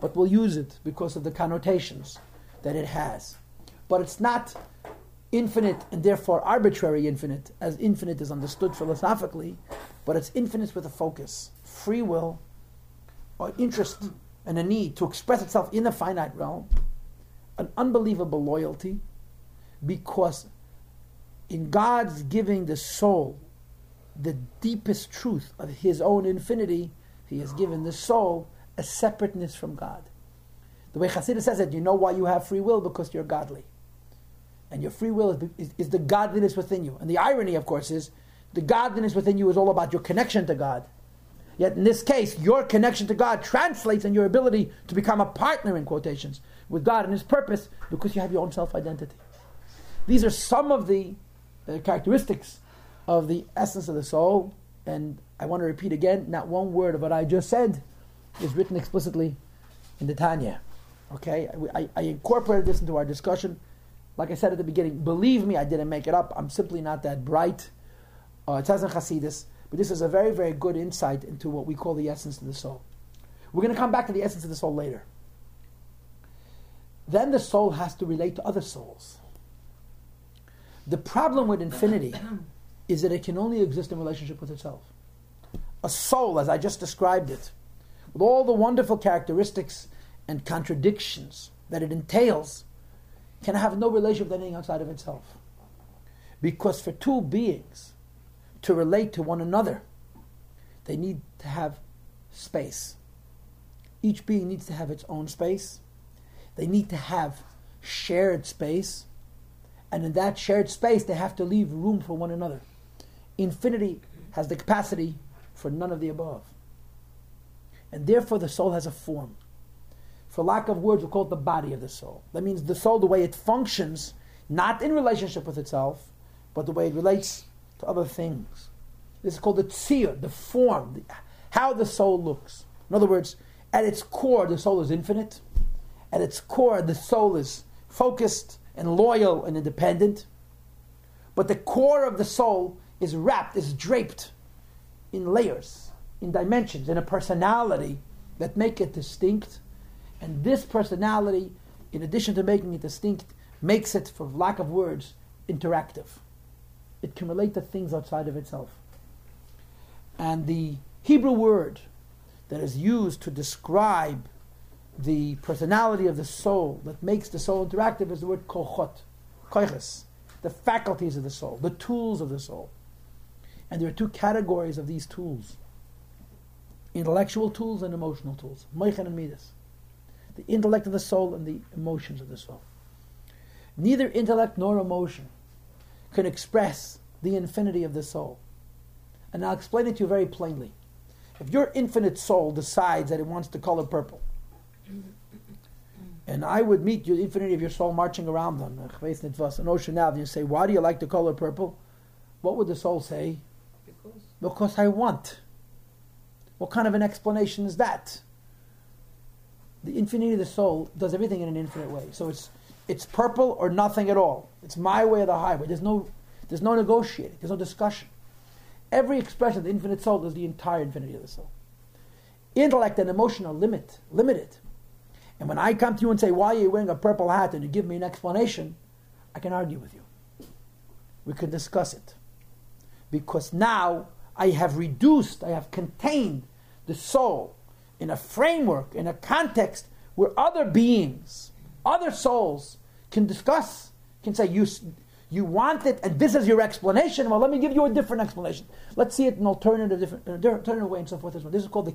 but we'll use it because of the connotations that it has. But it's not infinite and therefore arbitrary infinite, as infinite is understood philosophically, but it's infinite with a focus, free will, or interest and a need to express itself in the finite realm, an unbelievable loyalty, because in God's giving the soul the deepest truth of His own infinity, He has given the soul a separateness from God. The way Chassidus says it, you know why you have free will? Because you're godly. And your free will is, is, is the godliness within you. And the irony, of course, is the godliness within you is all about your connection to God. Yet in this case, your connection to God translates in your ability to become a partner, in quotations, with God and His purpose because you have your own self identity. These are some of the uh, characteristics of the essence of the soul. And I want to repeat again not one word of what I just said is written explicitly in the Tanya. Okay? I, I, I incorporated this into our discussion. Like I said at the beginning, believe me, I didn't make it up. I'm simply not that bright. Uh, it says in Hasidus, but this is a very, very good insight into what we call the essence of the soul. We're going to come back to the essence of the soul later. Then the soul has to relate to other souls. The problem with infinity is that it can only exist in relationship with itself. A soul, as I just described it, with all the wonderful characteristics and contradictions that it entails, can have no relationship with anything outside of itself. Because for two beings to relate to one another, they need to have space. Each being needs to have its own space. They need to have shared space. And in that shared space, they have to leave room for one another. Infinity has the capacity for none of the above. And therefore, the soul has a form. For lack of words, we call it the body of the soul. That means the soul, the way it functions, not in relationship with itself, but the way it relates to other things. This is called the tzir, the form, the, how the soul looks. In other words, at its core, the soul is infinite. At its core, the soul is focused and loyal and independent. But the core of the soul is wrapped, is draped in layers, in dimensions, in a personality that make it distinct. And this personality, in addition to making it distinct, makes it, for lack of words, interactive. It can relate to things outside of itself. And the Hebrew word that is used to describe the personality of the soul that makes the soul interactive is the word kochot, koiches, the faculties of the soul, the tools of the soul. And there are two categories of these tools intellectual tools and emotional tools, moichen and midas. The intellect of the soul and the emotions of the soul. Neither intellect nor emotion can express the infinity of the soul. And I'll explain it to you very plainly. If your infinite soul decides that it wants the color purple, and I would meet the infinity of your soul marching around on uh, an ocean now, and you say, Why do you like the color purple? What would the soul say? Because Because I want. What kind of an explanation is that? The infinity of the soul does everything in an infinite way. So it's it's purple or nothing at all. It's my way or the highway. There's no there's no negotiating. There's no discussion. Every expression of the infinite soul is the entire infinity of the soul. Intellect and emotion are limit, limited. And when I come to you and say, Why are you wearing a purple hat? and you give me an explanation, I can argue with you. We can discuss it. Because now I have reduced, I have contained the soul in a framework, in a context where other beings, other souls can discuss, can say, You, you want it, and this is your explanation. Well, let me give you a different explanation. Let's see it in alternative, different, in a alternative way, and so forth. This is called the,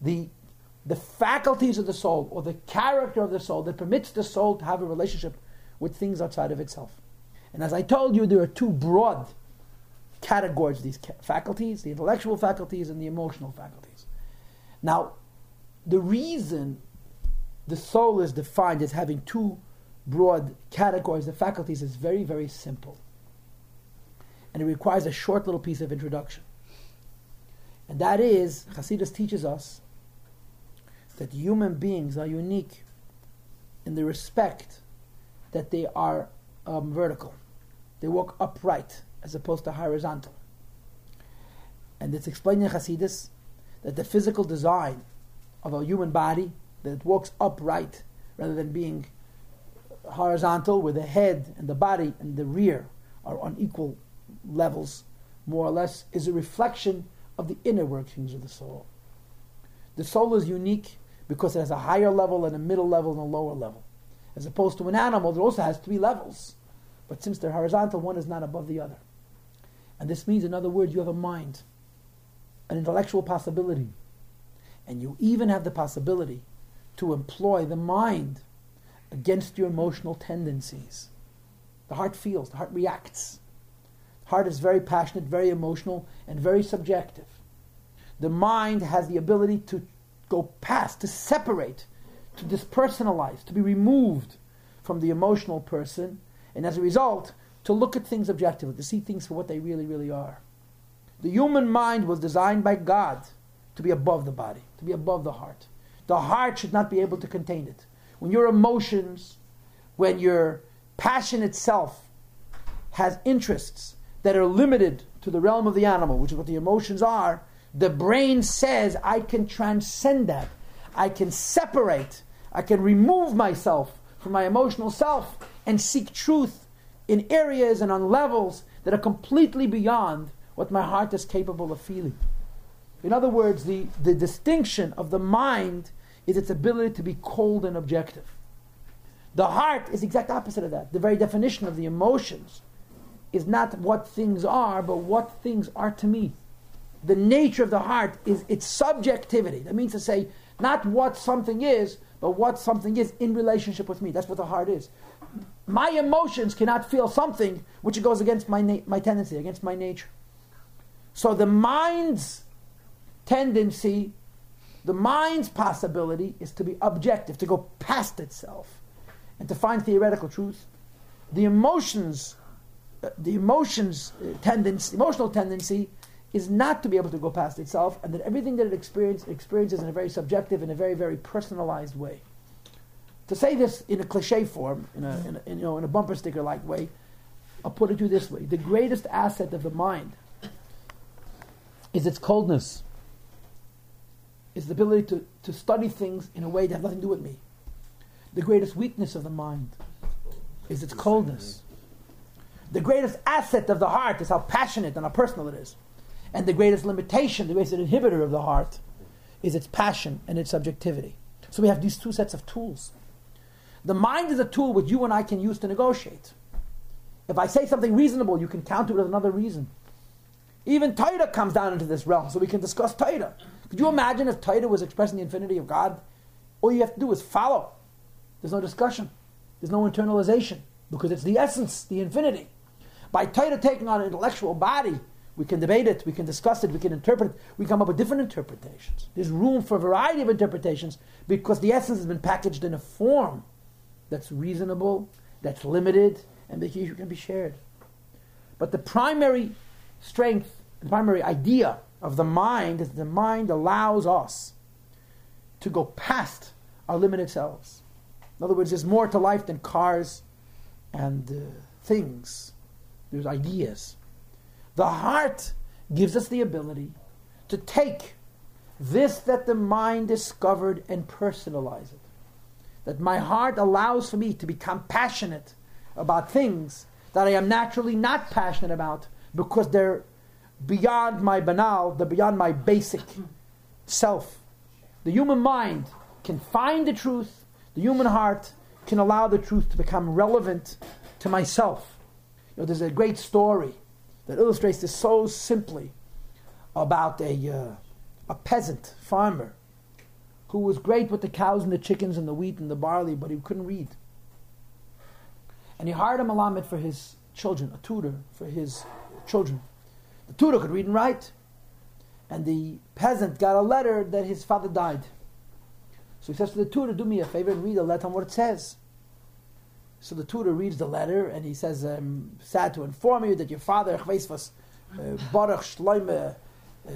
the, the faculties of the soul, or the character of the soul, that permits the soul to have a relationship with things outside of itself. And as I told you, there are two broad categories these faculties the intellectual faculties and the emotional faculties. Now, the reason the soul is defined as having two broad categories of faculties is very, very simple. And it requires a short little piece of introduction. And that is, Hasidus teaches us that human beings are unique in the respect that they are um, vertical. They walk upright as opposed to horizontal. And it's explained in Hasidus that the physical design of a human body, that walks upright rather than being horizontal, where the head and the body and the rear are on equal levels, more or less, is a reflection of the inner workings of the soul. The soul is unique because it has a higher level and a middle level and a lower level. As opposed to an animal that also has three levels. But since they're horizontal, one is not above the other. And this means, in other words, you have a mind, an intellectual possibility. And you even have the possibility to employ the mind against your emotional tendencies. The heart feels, the heart reacts. The heart is very passionate, very emotional, and very subjective. The mind has the ability to go past, to separate, to dispersonalize, to be removed from the emotional person, and as a result, to look at things objectively, to see things for what they really, really are. The human mind was designed by God to be above the body, to be above the heart. The heart should not be able to contain it. When your emotions, when your passion itself has interests that are limited to the realm of the animal, which is what the emotions are, the brain says, I can transcend that. I can separate. I can remove myself from my emotional self and seek truth in areas and on levels that are completely beyond what my heart is capable of feeling. In other words, the, the distinction of the mind is its ability to be cold and objective. The heart is the exact opposite of that. The very definition of the emotions is not what things are, but what things are to me. The nature of the heart is its subjectivity. That means to say, not what something is, but what something is in relationship with me. That's what the heart is. My emotions cannot feel something which goes against my, na- my tendency, against my nature. So the mind's tendency, the mind's possibility is to be objective, to go past itself, and to find theoretical truth. The emotions uh, the emotions uh, tendency, emotional tendency, is not to be able to go past itself, and that everything that it experiences experiences in a very subjective, in a very very personalized way. To say this in a cliche form, in a, in a you know in a bumper sticker like way, I'll put it to you this way: the greatest asset of the mind is its coldness. Is the ability to, to study things in a way that has nothing to do with me. The greatest weakness of the mind is its coldness. The greatest asset of the heart is how passionate and how personal it is. And the greatest limitation, the greatest inhibitor of the heart, is its passion and its subjectivity. So we have these two sets of tools. The mind is a tool which you and I can use to negotiate. If I say something reasonable, you can counter it with another reason. Even Torah comes down into this realm, so we can discuss Torah. Could you imagine if Torah was expressing the infinity of God? All you have to do is follow. There's no discussion. There's no internalization because it's the essence, the infinity. By Torah taking on an intellectual body, we can debate it, we can discuss it, we can interpret it, we come up with different interpretations. There's room for a variety of interpretations because the essence has been packaged in a form that's reasonable, that's limited, and that can be shared. But the primary strength, the primary idea of the mind that the mind allows us to go past our limited selves. In other words, there's more to life than cars and uh, things. There's ideas. The heart gives us the ability to take this that the mind discovered and personalize it. That my heart allows for me to become passionate about things that I am naturally not passionate about because they're beyond my banal, they're beyond my basic self. The human mind can find the truth, the human heart can allow the truth to become relevant to myself. You know, there's a great story that illustrates this so simply about a, uh, a peasant farmer who was great with the cows and the chickens and the wheat and the barley, but he couldn't read. And he hired a malamed for his children, a tutor for his children. The tutor could read and write. And the peasant got a letter that his father died. So he says to the tutor, Do me a favor and read the letter on what it says. So the tutor reads the letter and he says, I'm sad to inform you that your father, was uh, Baruch Shloime uh,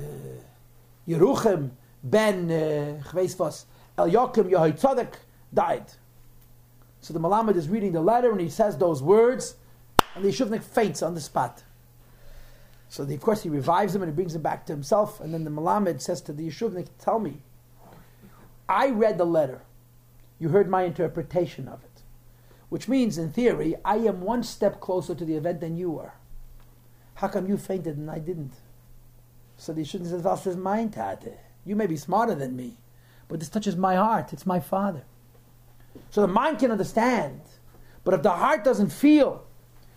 Yeruchim ben was El Yokim Yehoitzadek, died. So the Malamed is reading the letter and he says those words, and the Yeshuvnik faints on the spot. So the, of course he revives him and he brings him back to himself, and then the Malamed says to the Yeshuvnik, Tell me, I read the letter. You heard my interpretation of it. Which means, in theory, I am one step closer to the event than you are. How come you fainted and I didn't? So the Yeshuvnik says, Was is mine, Tate. You may be smarter than me, but this touches my heart. It's my father. So the mind can understand, but if the heart doesn't feel,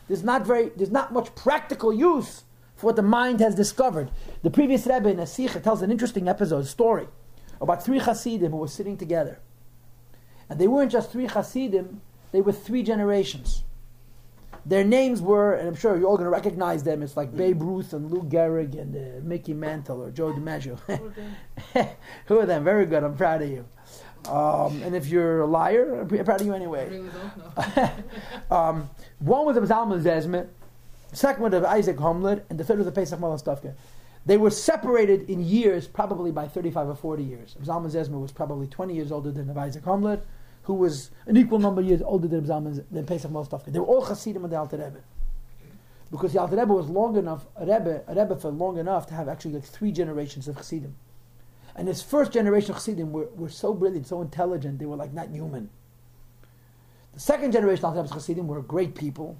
there's not very, there's not much practical use for what the mind has discovered. The previous Rebbe in Asicha tells an interesting episode, story, about three Hasidim who were sitting together. And they weren't just three Hasidim, they were three generations. Their names were, and I'm sure you're all going to recognize them, it's like Babe Ruth and Lou Gehrig and uh, Mickey Mantle or Joe DiMaggio. who are them? Very good, I'm proud of you. Um, and if you're a liar, I'm proud of you anyway. I really don't know. um, one was of Zalman Zezmer, second one of Isaac Homiler, and the third of the Pesach Malostovker. They were separated in years, probably by 35 or 40 years. Zalman Zezmer was probably 20 years older than Isaac Homiler, who was an equal number of years older than Zalman than Pesach Malostovker. They were all Hasidim of the Alter Rebbe. Because the Alter Rebbe was long enough, a Rebbe, a Rebbe for long enough to have actually like three generations of Hasidim. And his first generation of Chassidim were, were so brilliant, so intelligent, they were like not human. The second generation of Chassidim were great people,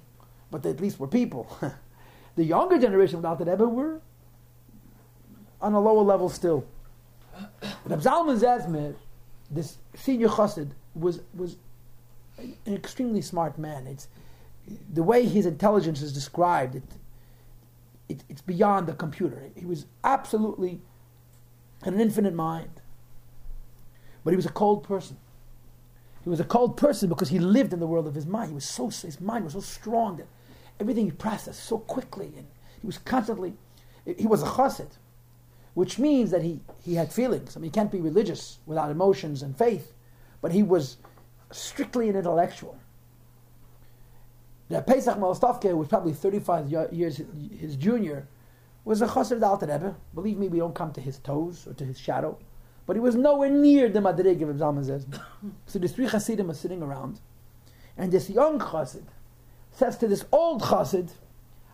but at least were people. the younger generation of Alter Rebbe were on a lower level still. Reb Zalman Zezmer, this senior chassid, was, was an extremely smart man. It's, the way his intelligence is described, it, it, it's beyond the computer. He was absolutely an infinite mind. But he was a cold person. He was a cold person because he lived in the world of his mind. He was so his mind was so strong that everything he processed so quickly, and he was constantly. He was a chassid, which means that he, he had feelings. I mean, he can't be religious without emotions and faith, but he was strictly an intellectual. that Pesach Malostovker, who was probably 35 years his junior, was a chassid Alter Rebbe. Believe me, we don't come to his toes or to his shadow. But he was nowhere near the Madrig of Zalman so the three chassidim are sitting around. And this young chassid says to this old chassid,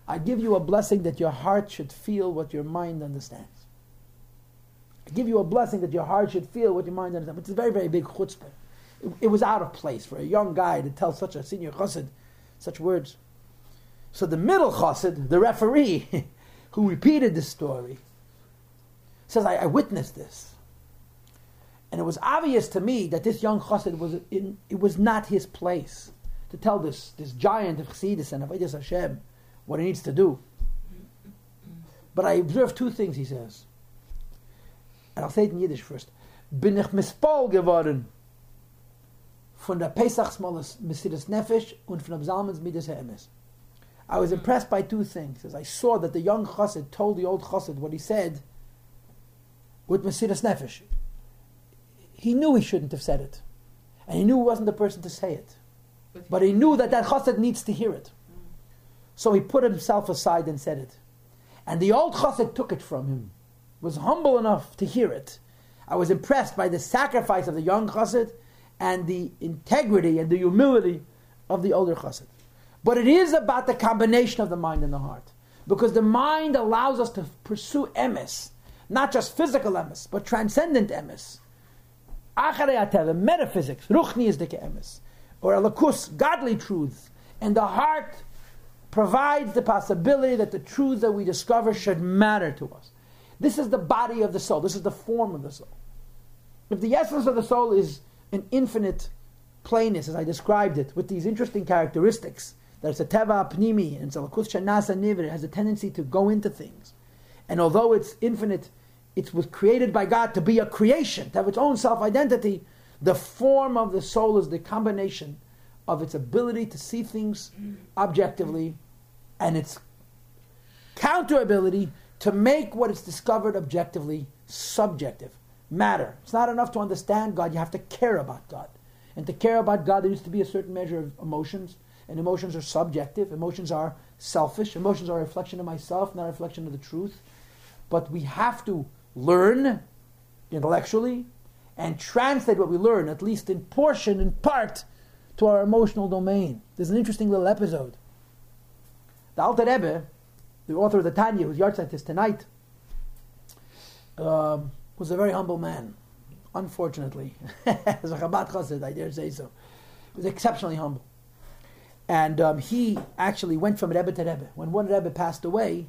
I give you a blessing that your heart should feel what your mind understands. I give you a blessing that your heart should feel what your mind understands. It's a very, very big chutzpah. It, it was out of place for a young guy to tell such a senior chassid such words. So the middle chassid, the referee, who repeated this story, says, I, I witnessed this. And it was obvious to me that this young chassid was in, it was not his place to tell this, this giant of Chassidus and of Eidos Hashem what he needs to do. But I observed two things, he says. And I'll say it in Yiddish first. Bin ich mispol geworden von der Pesachs Mesiras Nefesh und von Absalmans Midas Ha'emes. I was impressed by two things. As I saw that the young chassid told the old chassid what he said with Mesiras Nefesh. He knew he shouldn't have said it. And he knew he wasn't the person to say it. But he knew that that chassid needs to hear it. Mm. So he put himself aside and said it. And the old chassid took it from him, was humble enough to hear it. I was impressed by the sacrifice of the young chassid and the integrity and the humility of the older chassid. But it is about the combination of the mind and the heart. Because the mind allows us to pursue emes, not just physical emes, but transcendent emes. Acharei metaphysics, ruchni is the emes, or Elokus, godly truths. And the heart provides the possibility that the truths that we discover should matter to us. This is the body of the soul. This is the form of the soul. If the essence of the soul is an infinite plainness, as I described it, with these interesting characteristics, that it's a teva pnimi, and it's Elokus shanasa nivir, it has a tendency to go into things. And although it's infinite, it was created by God to be a creation, to have its own self-identity, the form of the soul is the combination of its ability to see things objectively and its counterability to make what is discovered objectively subjective matter. It's not enough to understand God, you have to care about God. And to care about God, there needs to be a certain measure of emotions, and emotions are subjective. Emotions are selfish. Emotions are a reflection of myself, not a reflection of the truth. But we have to learn intellectually and translate what we learn, at least in portion, in part, to our emotional domain. There's an interesting little episode. The Alter Rebbe, the author of the Tanya, whose yard is tonight, um, was a very humble man. Unfortunately, as a Chabad Chassid, I dare say so, he was exceptionally humble, and um, he actually went from Rebbe to Rebbe. When one Rebbe passed away,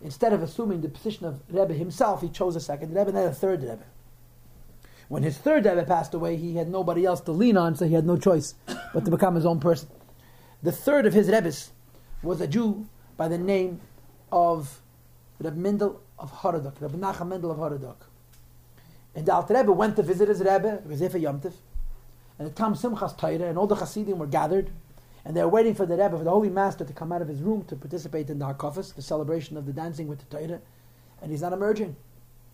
instead of assuming the position of Rebbe himself, he chose a second Rebbe and then a third Rebbe. When his third Rebbe passed away, he had nobody else to lean on, so he had no choice but to become his own person. The third of his Rebbes was a Jew by the name of Reb Mendel of Haradok, Reb Menachem Mendel of Haradok. And the Alter Rebbe went to visit his Rebbe, it was Yomtiv, and it comes Simchas Torah, and all the Hasidim were gathered, and they were waiting for the Rebbe, for the Holy Master to come out of his room to participate in the Hakafas, the celebration of the dancing with the Torah, and he's not emerging.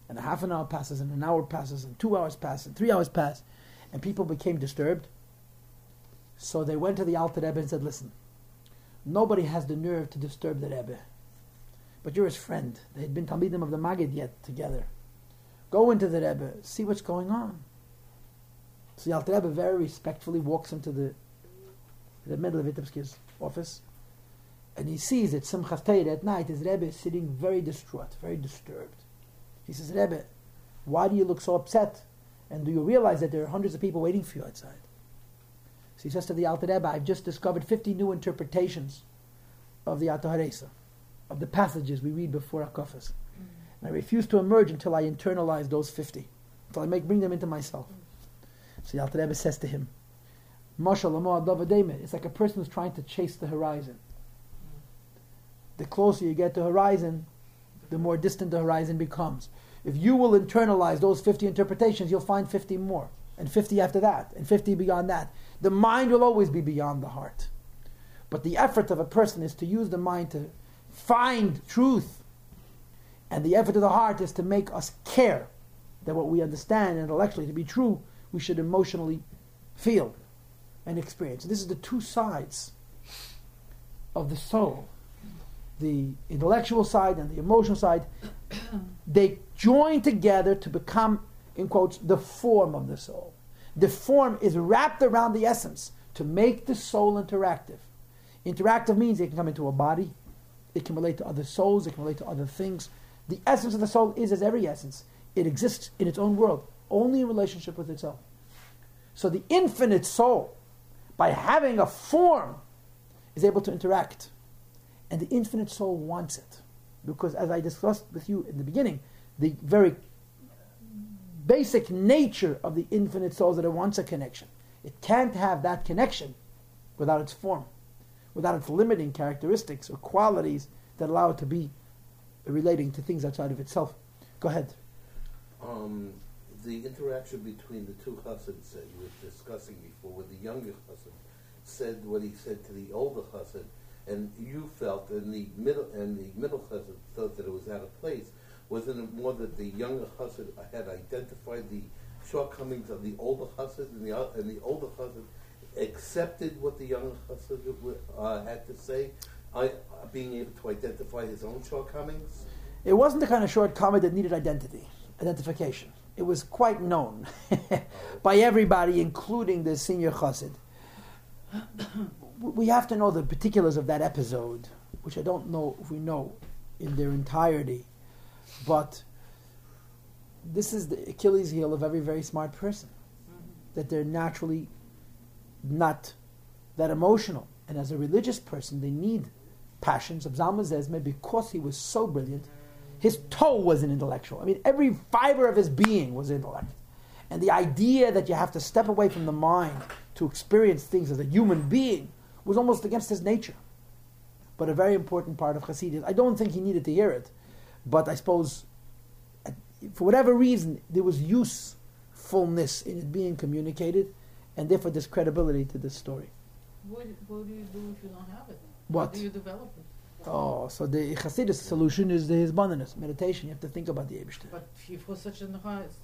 And a half an hour passes, and an hour passes, and two hours pass, and three hours pass, and people became disturbed. So they went to the Alter Rebbe and said, Listen, nobody has the nerve to disturb the Rebbe. But you're his friend. They had been Talmidim of the Magid yet together. Go into the Rebbe, see what's going on. So the Alter Rebbe very respectfully walks into the, the middle of Vitebsky's office, and he sees that Simchas Torah at night, his Rebbe is sitting very distraught, very disturbed. He says, Rebbe, why do you look so upset? And do you realize that there are hundreds of people waiting for you outside? So he says to the Alter Rebbe, I've just discovered 50 new interpretations of the Ato Haresa, of the passages we read before Akafas. Mm. And I refuse to emerge until I internalize those 50, until I make, bring them into myself. So the Alter Rebbe says to him, it's like a person who's trying to chase the horizon. The closer you get to the horizon, the more distant the horizon becomes. If you will internalize those 50 interpretations, you'll find 50 more, and 50 after that, and 50 beyond that. The mind will always be beyond the heart. But the effort of a person is to use the mind to find truth. And the effort of the heart is to make us care that what we understand intellectually to be true, we should emotionally feel and experience. This is the two sides of the soul, the intellectual side and the emotional side, they join together to become, in quotes, the form of the soul. The form is wrapped around the essence to make the soul interactive. Interactive means it can come into a body, it can relate to other souls, it can relate to other things. The essence of the soul is as every essence. It exists in its own world, only in relationship with itself. So the infinite soul, by having a form, is able to interact. And the infinite soul wants it. Because as I discussed with you in the beginning, the very basic nature of the infinite soul is that it wants a connection. It can't have that connection without its form, without its limiting characteristics or qualities that allow it to be relating to things outside of itself. Go ahead. Um, the interaction between the two Hasids that you were discussing before, where the younger Hasid said what he said to the older Hasid, and you felt, and the middle and the middle Hasid felt that it was out of place. Wasn't it more that the younger Hasid had identified the shortcomings of the older Hasid, and the and the older Hasid accepted what the younger Hasid uh, had to say, I, being able to identify his own shortcomings? It wasn't the kind of shortcoming that needed identity, identification. It was quite known by everybody, including the senior chassid. we have to know the particulars of that episode, which I don't know if we know in their entirety, but this is the Achilles heel of every very smart person, mm-hmm. that they're naturally not that emotional. And as a religious person, they need passions. of Zalman because he was so brilliant, his toe was an intellectual. I mean, every fiber of his being was intellect. And the idea that you have to step away from the mind to experience things as a human being was almost against his nature. But a very important part of Hasidus. I don't think he needed to hear it, but I suppose, for whatever reason, there was usefulness in it being communicated, and therefore there's credibility to this story. What, what do you do if you don't have it? What? How do you develop it? Oh, so the Hasidus solution is the Hisbonenus, meditation. You have to think about the Eibishter. But was such a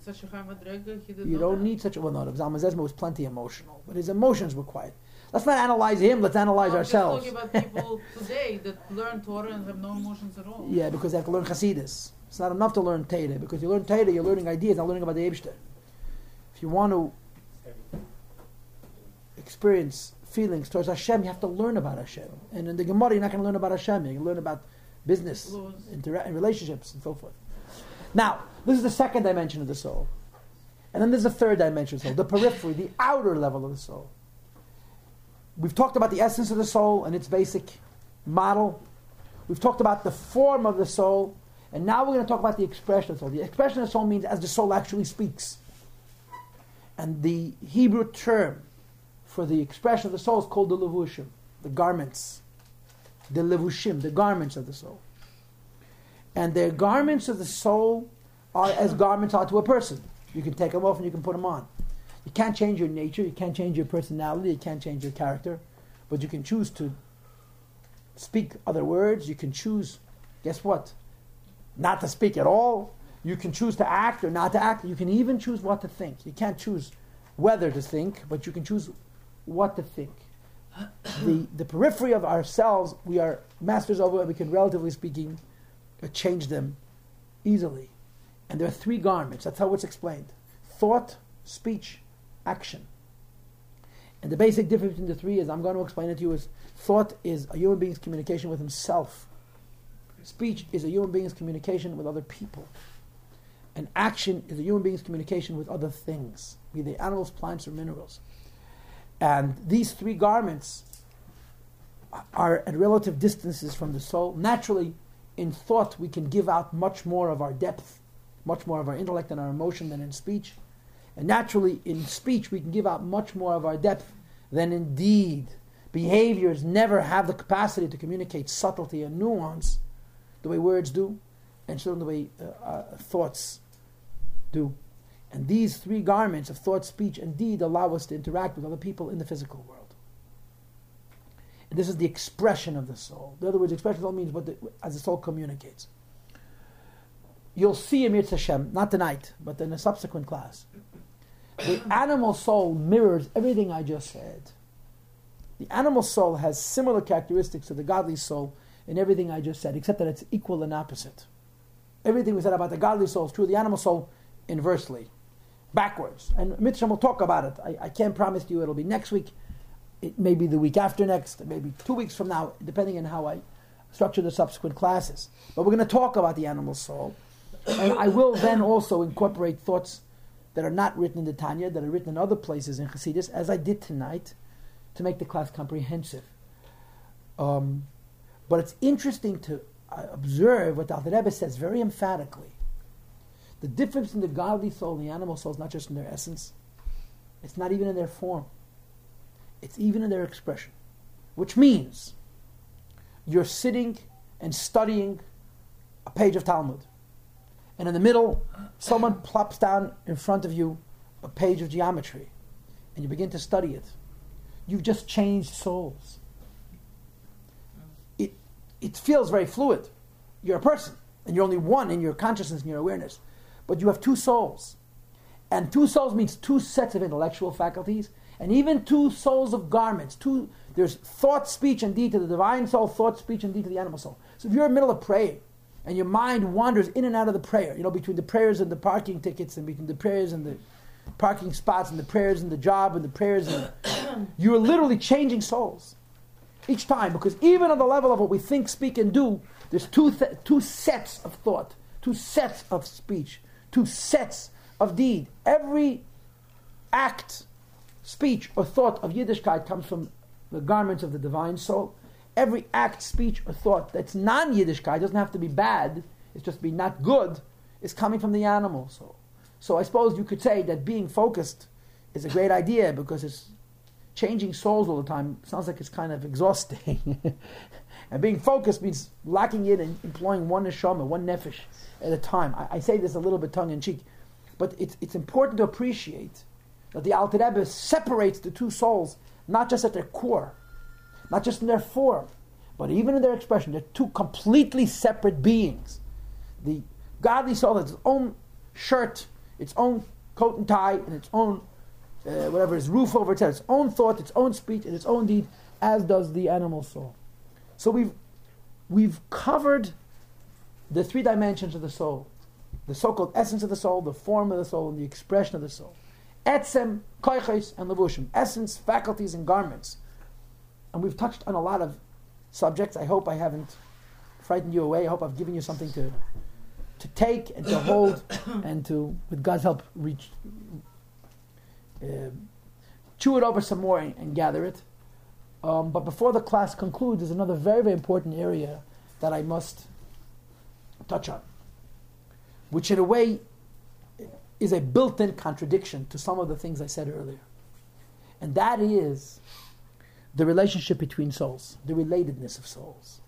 such a high madrega, he did You don't have. need such a well. No, Zalman Zezmer was plenty emotional, but his emotions were quiet. Let's not analyze him. Let's analyze I'm ourselves. just talking about people today that learn Torah and have no emotions at all. Yeah, because they have to learn Hasidus. It's not enough to learn Teda, because you learn Teda, you're learning ideas, not learning about the Eibishter. If you want to experience feelings towards Hashem, you have to learn about Hashem. And in the Gemara, you're not going to learn about Hashem. You're going to learn about business, intera- relationships, and so forth. Now, this is the second dimension of the soul. And then there's the third dimension of the soul, the periphery, the outer level of the soul. We've talked about the essence of the soul and its basic model. We've talked about the form of the soul. And now we're going to talk about the expression of the soul. The expression of the soul means as the soul actually speaks. And the Hebrew term for the expression of the soul is called the levushim, the garments. The levushim, the garments of the soul. And the garments of the soul are as garments are to a person. You can take them off and you can put them on. You can't change your nature, you can't change your personality, you can't change your character, but you can choose to speak other words. You can choose, guess what? Not to speak at all. You can choose to act or not to act. You can even choose what to think. You can't choose whether to think, but you can choose what to think. The, the periphery of ourselves, we are masters over, and we can, relatively speaking, uh, change them easily. And there are three garments. That's how it's explained thought, speech, action. And the basic difference between the three is I'm going to explain it to you is thought is a human being's communication with himself. Speech is a human being's communication with other people. And action is a human being's communication with other things, be they animals, plants, or minerals. And these three garments are at relative distances from the soul. Naturally, in thought, we can give out much more of our depth, much more of our intellect and our emotion than in speech. And naturally, in speech, we can give out much more of our depth than in deed. Behaviors never have the capacity to communicate subtlety and nuance the way words do, and certainly the way uh, uh, thoughts do. And these three garments of thought, speech, and deed allow us to interact with other people in the physical world. This is the expression of the soul. In other words, expression of the soul means what the, as the soul communicates. You'll see in Mirz Hashem, not tonight, but in a subsequent class. The animal soul mirrors everything I just said. The animal soul has similar characteristics to the godly soul in everything I just said, except that it's equal and opposite. Everything we said about the godly soul is true the animal soul inversely, backwards. And Mitzvah will talk about it. I, I can't promise you it'll be next week. It may be the week after next, maybe two weeks from now, depending on how I structure the subsequent classes. But we're going to talk about the animal soul. And I will then also incorporate thoughts that are not written in the Tanya, that are written in other places in Hasidus, as I did tonight, to make the class comprehensive. Um, but it's interesting to uh, observe what the Rebbe says very emphatically. The difference in the godly soul and the animal soul is not just in their essence, it's not even in their form, it's even in their expression. Which means you're sitting and studying a page of Talmud, and in the middle, someone plops down in front of you a page of geometry, and you begin to study it. You've just changed souls. It, it feels very fluid. You're a person, and you're only one in your consciousness and your awareness. But you have two souls. And two souls means two sets of intellectual faculties, and even two souls of garments. Two, there's thought, speech, and deed to the divine soul, thought, speech, and deed to the animal soul. So if you're in the middle of praying, and your mind wanders in and out of the prayer, you know, between the prayers and the parking tickets, and between the prayers and the parking spots, and the prayers and the job, and the prayers, and you're literally changing souls each time, because even on the level of what we think, speak, and do, there's two, th- two sets of thought, two sets of speech, two sets of deed. Every act, speech, or thought of Yiddishkeit comes from the garments of the divine soul. Every act, speech, or thought that's non Yiddishkeit doesn't have to be bad, it's just be not good, is coming from the animal soul. So I suppose you could say that being focused is a great idea because it's changing souls all the time. Sounds like it's kind of exhausting. and being focused means locking in and employing one neshama, one nefesh at a time. I, I say this a little bit tongue in cheek, but it's, it's important to appreciate that the Alter Rebbe separates the two souls not just at their core, not just in their form, but even in their expression. They're two completely separate beings. The godly soul has its own shirt, its own coat and tie, and its own uh, whatever is roof over its head, its own thought, its own speech, and its own deed, as does the animal soul. So we've we've covered the three dimensions of the soul, the so-called essence of the soul, the form of the soul, and the expression of the soul. Etzem, koiches, and levushim. Essence, faculties, and garments. And we've touched on a lot of subjects. I hope I haven't frightened you away. I hope I've given you something to to take and to hold and to, with God's help, reach, uh, chew it over some more and, and gather it. Um, but before the class concludes, there's another very, very important area that I must touch on, which in a way is a built in contradiction to some of the things I said earlier. And that is the relationship between souls, the relatedness of souls.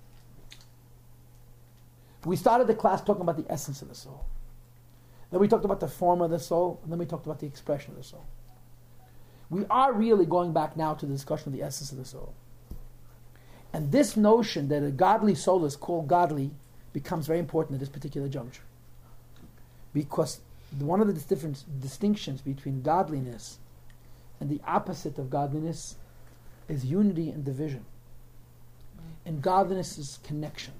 We started the class talking about the essence of the soul. Then we talked about the form of the soul, and then we talked about the expression of the soul. We are really going back now to the discussion of the essence of the soul. And this notion that a godly soul is called godly becomes very important at this particular juncture. Because one of the different distinctions between godliness and the opposite of godliness is unity and division. And godliness is connection.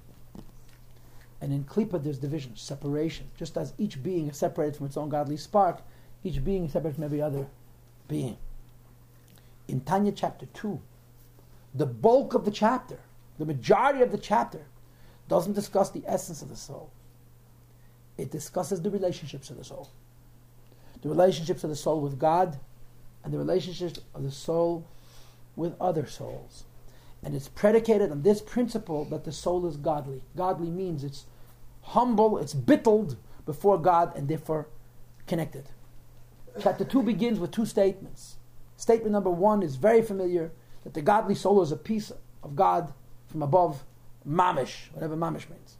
And in Klippa, there's division, separation. Just as each being is separated from its own godly spark, each being is separated from every other being. In Tanya chapter 2, the bulk of the chapter, the majority of the chapter, doesn't discuss the essence of the soul. It discusses the relationships of the soul. The relationships of the soul with God and the relationships of the soul with other souls. And it's predicated on this principle that the soul is godly. Godly means it's humble, it's bittled before God, and therefore connected. Chapter 2 begins with two statements. Statement number one is very familiar that the godly soul is a piece of God from above, mamish, whatever mamish means.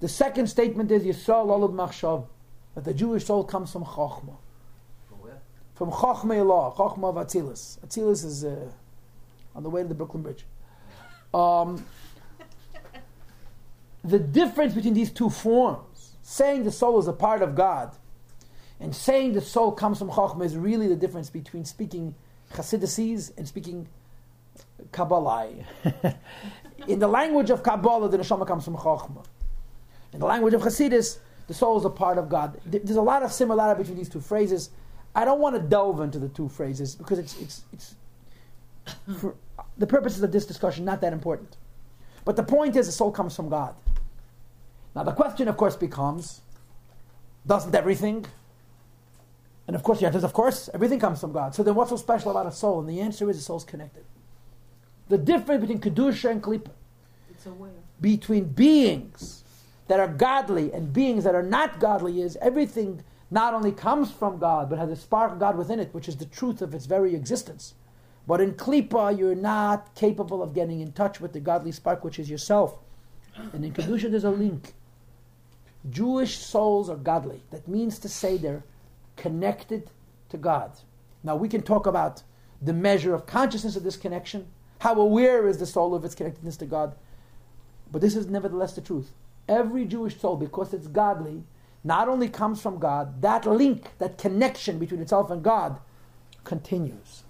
The second statement is Yisrael Olub Machshav, that the Jewish soul comes from Chochmah. From Chochmah Ila'ah, Chochmah of Atzilus. Atzilus is uh, on the way to the Brooklyn Bridge. Um, the difference between these two forms, saying the soul is a part of God, and saying the soul comes from Chochmah is really the difference between speaking Chassidices and speaking Kabbalah. in the language of Kabbalah, the neshama comes from Chochmah. In the language of Hasidus, the soul is a part of God. There's a lot of similarity between these two phrases. I don't want to delve into the two phrases because it's, it's, it's for the purposes of this discussion, not that important. But the point is, the soul comes from God. Now, the question, of course, becomes doesn't everything? And of course, the answer is, of course, everything comes from God. So then, what's so special about a soul? And the answer is, the soul's connected. The difference between Kedusha and Klippa, between beings that are godly and beings that are not godly, is everything not only comes from God, but has a spark of God within it, which is the truth of its very existence. But in Klippa, you're not capable of getting in touch with the godly spark, which is yourself. And in Kedusha, there's a link. Jewish souls are godly. That means to say they're connected to God. Now, we can talk about the measure of consciousness of this connection. How aware is the soul of its connectedness to God? But this is nevertheless the truth. Every Jewish soul, because it's godly, not only comes from God, that link, that connection between itself and God continues.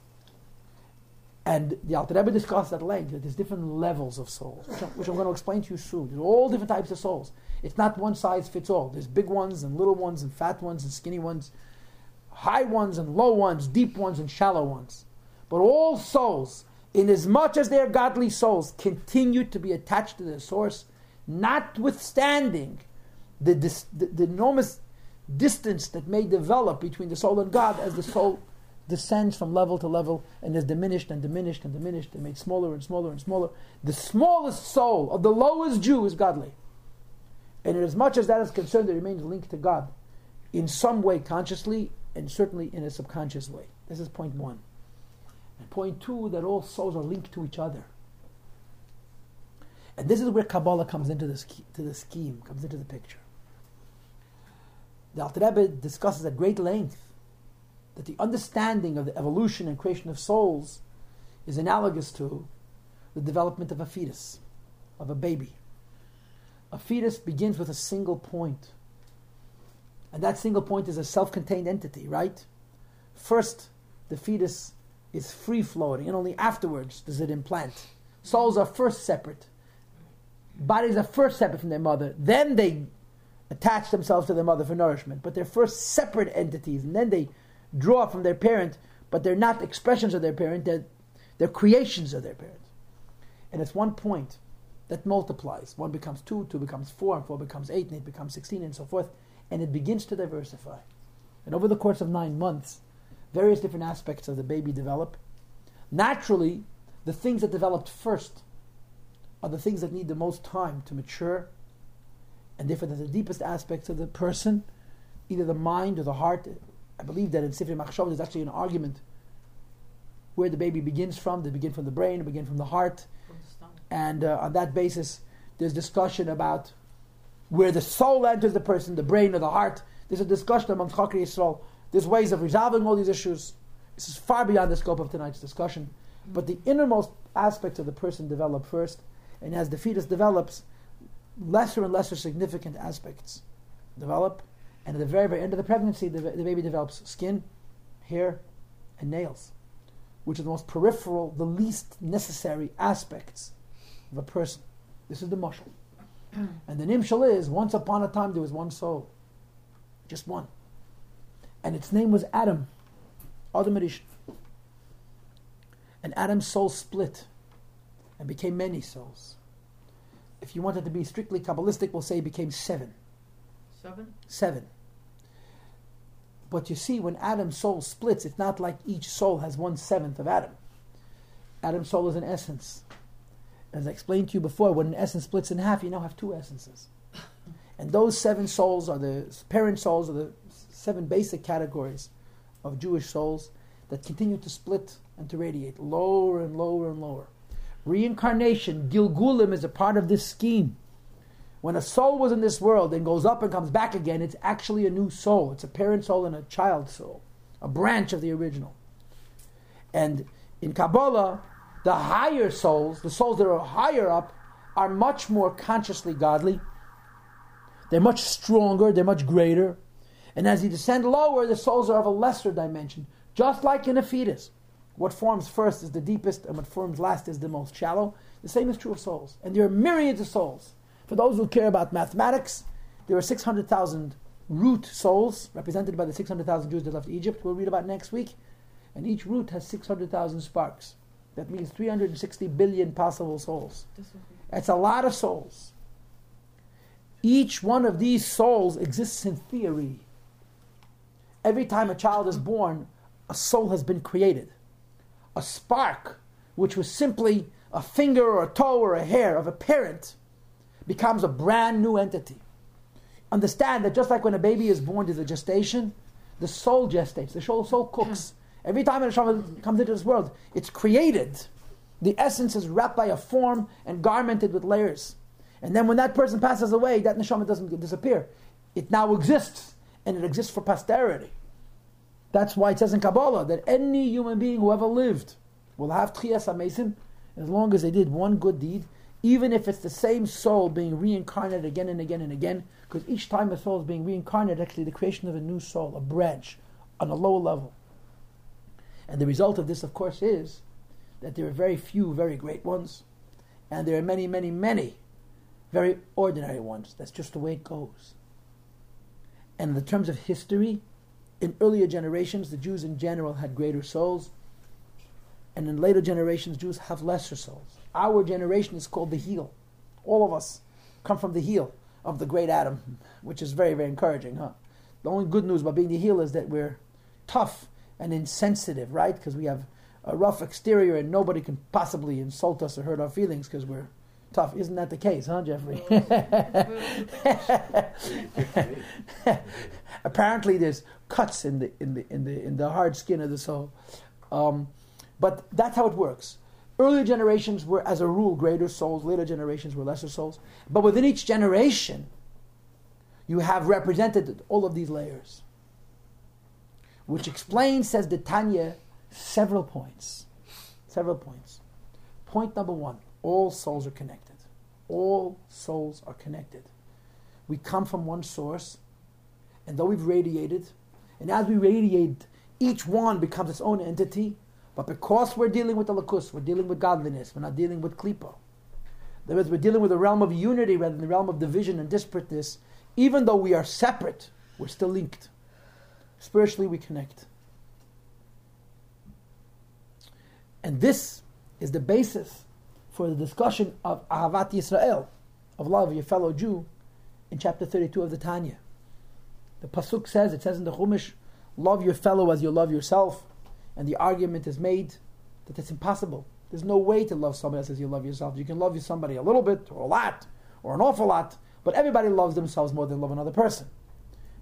And the Alter Rebbe discussed at length that there's different levels of souls, which I'm, which I'm going to explain to you soon. There's all different types of souls. It's not one size fits all. There's big ones and little ones and fat ones and skinny ones, high ones and low ones, deep ones and shallow ones. But all souls, in as much as they are godly souls, continue to be attached to their source, notwithstanding the, dis- the, the enormous distance that may develop between the soul and God as the soul descends from level to level and is diminished and diminished and diminished and made smaller and smaller and smaller. The smallest soul of the lowest Jew is godly. And in as much as that is concerned, it remains linked to God in some way consciously and certainly in a subconscious way. This is point one. And point two, that all souls are linked to each other. And this is where Kabbalah comes into the, to the scheme, comes into the picture. The Alter Rebbe discusses at great length that the understanding of the evolution and creation of souls is analogous to the development of a fetus, of a baby. A fetus begins with a single point. And that single point is a self contained entity, right? First, the fetus is free floating, and only afterwards does it implant. Souls are first separate. Bodies are first separate from their mother. Then they attach themselves to their mother for nourishment. But they're first separate entities, and then they draw from their parent, but they're not expressions of their parent, they're, they're creations of their parent. And it's one point that multiplies. One becomes two, two becomes four, and four becomes eight, and eight becomes 16, and so forth. And it begins to diversify. And over the course of nine months, various different aspects of the baby develop. Naturally, the things that developed first are the things that need the most time to mature, and therefore, the deepest aspects of the person, either the mind or the heart. I believe that in Sifri Machshov there's actually an argument where the baby begins from. They begin from the brain, they begin from the heart. From the stomach. And uh, on that basis, there's discussion about where the soul enters the person, the brain or the heart. There's a discussion amongst Chachmei Yisrael. There's ways of resolving all these issues. This is far beyond the scope of tonight's discussion. But the innermost aspects of the person develop first, and as the fetus develops, lesser and lesser significant aspects develop. And at the very, very end of the pregnancy, the, the baby develops skin, hair, and nails, which are the most peripheral, the least necessary aspects of a person. This is the mashal. and the nimshal is once upon a time there was one soul, just one. And its name was Adam, Adam Rishon. And Adam's soul split and became many souls. If you wanted to be strictly Kabbalistic, we'll say it became seven. Seven? Seven. But you see, when Adam's soul splits, it's not like each soul has one seventh of Adam. Adam's soul is an essence. As I explained to you before, when an essence splits in half, you now have two essences. And those seven souls are the parent souls, are the seven basic categories of Jewish souls that continue to split and to radiate lower and lower and lower. Reincarnation, Gilgulim, is a part of this scheme. When a soul was in this world and goes up and comes back again, it's actually a new soul. It's a parent soul and a child soul, a branch of the original. And in Kabbalah, the higher souls, the souls that are higher up, are much more consciously godly. They're much stronger, they're much greater. And as you descend lower, the souls are of a lesser dimension, just like in a fetus. what forms first is the deepest, and what forms last is the most shallow. The same is true of souls. And there are myriads of souls. For those who care about mathematics, there are 600,000 root souls, represented by the 600,000 Jews that left Egypt, we'll read about next week. And each root has 600,000 sparks. That means 360 billion possible souls. This would be- That's a lot of souls. Each one of these souls exists in theory. Every time a child is born, a soul has been created. A spark, which was simply a finger or a toe or a hair of a parent, becomes a brand new entity. Understand that just like when a baby is born, there's a gestation, the soul gestates, the soul, soul cooks. Hmm. Every time a child comes into this world, it's created. The essence is wrapped by a form and garmented with layers. And then when that person passes away, that neshama doesn't disappear. It now exists, and it exists for posterity. That's why it says in Kabbalah that any human being who ever lived will have techias hameisim as long as they did one good deed, even if it's the same soul being reincarnated again and again and again, because each time a soul is being reincarnated, actually the creation of a new soul, a branch, on a lower level. And the result of this, of course, is that there are very few very great ones, and there are many, many, many very ordinary ones. That's just the way it goes. And in the terms of history, in earlier generations, the Jews in general had greater souls, and in later generations, Jews have lesser souls. Our generation is called the heel. All of us come from the heel of the great Adam, which is very, very encouraging, huh? The only good news about being the heel is that we're tough and insensitive, right? Because we have a rough exterior and nobody can possibly insult us or hurt our feelings because we're tough. Isn't that the case, huh, Jeffrey? Apparently, there's cuts in the in the in the in the hard skin of the soul, um, but that's how it works. Earlier generations were, as a rule, greater souls. Later generations were lesser souls. But within each generation, you have represented all of these layers, which explains, says the Tanya, several points. Several points. Point number one: all souls are connected. All souls are connected. We come from one source, and though we've radiated, and as we radiate, each one becomes its own entity. But because we're dealing with Elokus, we're dealing with godliness, we're not dealing with klipa. That is, we're dealing with a realm of unity rather than the realm of division and disparateness. Even though we are separate, we're still linked. Spiritually, we connect. And this is the basis for the discussion of Ahavat Yisrael, of love of your fellow Jew, in chapter 32 of the Tanya. The Pasuk says, it says in the Chumash, love your fellow as you love yourself. And the argument is made that it's impossible. There's no way to love somebody else as you love yourself. You can love somebody a little bit, or a lot, or an awful lot, but everybody loves themselves more than love another person.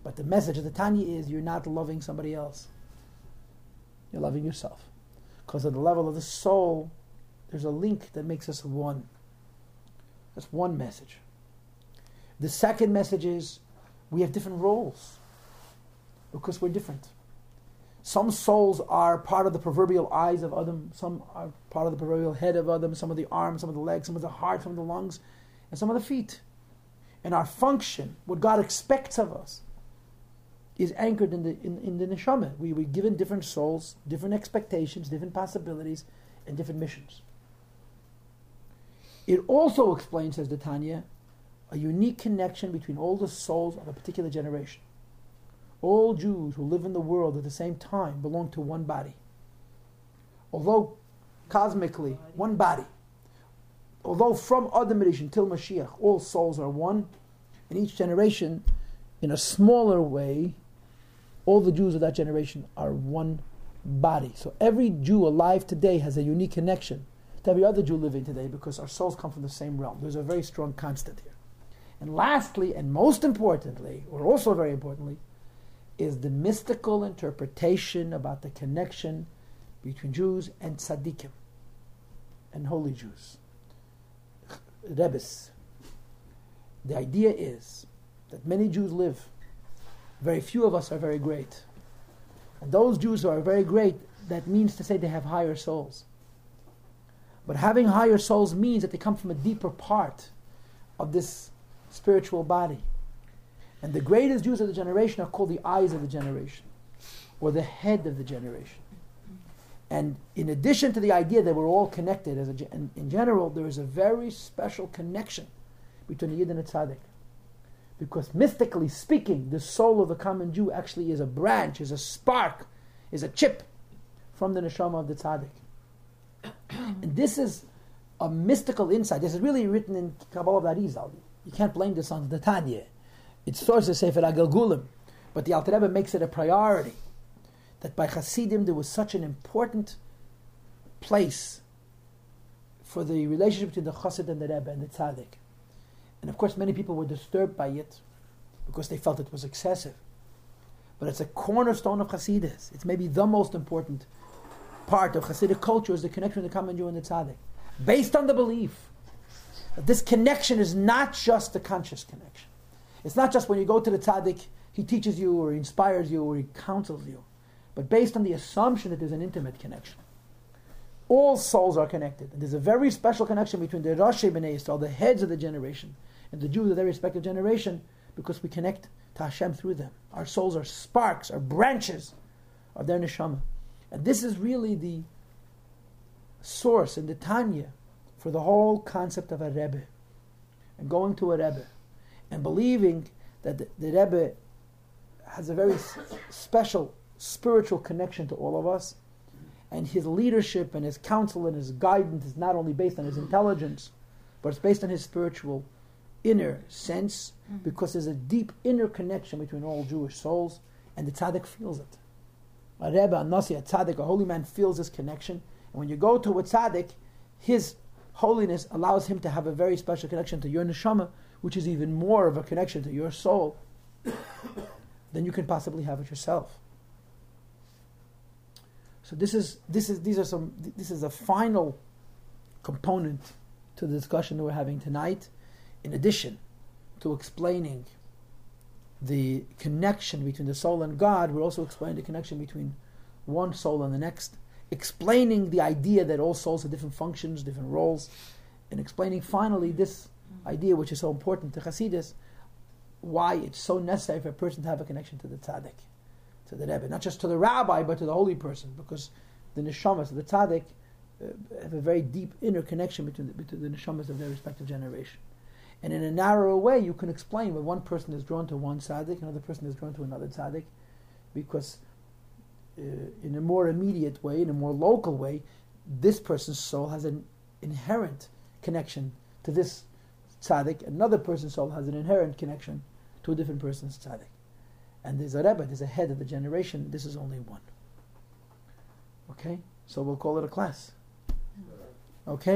But the message of the Tanya is you're not loving somebody else. You're loving yourself. Because at the level of the soul, there's a link that makes us one. That's one message. The second message is we have different roles because we're different. Some souls are part of the proverbial eyes of Adam, some are part of the proverbial head of Adam, some of the arms, some of the legs, some of the heart, some of the lungs, and some of the feet. And our function, what God expects of us, is anchored in the in, in the neshama. We were given different souls, different expectations, different possibilities, and different missions. It also explains, says the Tanya, a unique connection between all the souls of a particular generation. All Jews who live in the world at the same time belong to one body. Although cosmically, one body. Although from Adam until Mashiach, all souls are one, in each generation, in a smaller way, all the Jews of that generation are one body. So every Jew alive today has a unique connection to every other Jew living today because our souls come from the same realm. There's a very strong constant here. And lastly, and most importantly, or also very importantly, is the mystical interpretation about the connection between Jews and tzaddikim and holy Jews. Rebbes. The idea is that many Jews live. Very few of us are very great. And those Jews who are very great, that means to say they have higher souls. But having higher souls means that they come from a deeper part of this spiritual body. And the greatest Jews of the generation are called the eyes of the generation, or the head of the generation. And in addition to the idea that we're all connected, as a, in, in general, there is a very special connection between the Yid and the Tzaddik. Because mystically speaking, the soul of the common Jew actually is a branch, is a spark, is a chip from the neshama of the Tzaddik. and this is a mystical insight. This is really written in Kabbalah of Arizal. You can't blame this on the Tanya. It's source of Sefer HaGilgulim. But the Alter Rebbe makes it a priority that by Hasidim there was such an important place for the relationship between the Chassid and the Rebbe and the Tzaddik. And of course, many people were disturbed by it because they felt it was excessive. But it's a cornerstone of Hasidus. It's maybe the most important part of Hasidic culture is the connection between the common Jew and the Tzaddik. Based on the belief that this connection is not just a conscious connection. It's not just when you go to the Tzaddik, he teaches you or he inspires you or he counsels you, but based on the assumption that there's an intimate connection. All souls are connected. And there's a very special connection between the Rashi B'nai Yisrael, the heads of the generation, and the Jews of their respective generation, because we connect to Hashem through them. Our souls are sparks, are branches of their neshama. And this is really the source in the Tanya for the whole concept of a Rebbe. And going to a Rebbe and believing that the, the Rebbe has a very s- special spiritual connection to all of us. And his leadership and his counsel and his guidance is not only based on his intelligence, but it's based on his spiritual inner sense, mm-hmm. because there's a deep inner connection between all Jewish souls, and the tzaddik feels it. A Rebbe, a Nasi, a tzaddik, a holy man feels this connection. And when you go to a tzaddik, his holiness allows him to have a very special connection to your neshama, which is even more of a connection to your soul than you can possibly have it yourself. So this is this is these are some this is a final component to the discussion that we're having tonight. In addition to explaining the connection between the soul and God, we're also explaining the connection between one soul and the next, explaining the idea that all souls have different functions, different roles, and explaining finally this idea which is so important to Hasidus, why it's so necessary for a person to have a connection to the tzaddik, to the Rebbe, not just to the rabbi, but to the holy person, because the neshamas, the tzaddik, uh, have a very deep inner connection between the, between the neshamas of their respective generation. And in a narrower way, you can explain why one person is drawn to one tzaddik, another person is drawn to another tzaddik, because uh, in a more immediate way, in a more local way, this person's soul has an inherent connection to this tzaddik. Another person's soul has an inherent connection to a different person's tzaddik. And there's a rebbe, there's a head of the generation. This is only one. Okay, so we'll call it a class. Mm-hmm. Okay.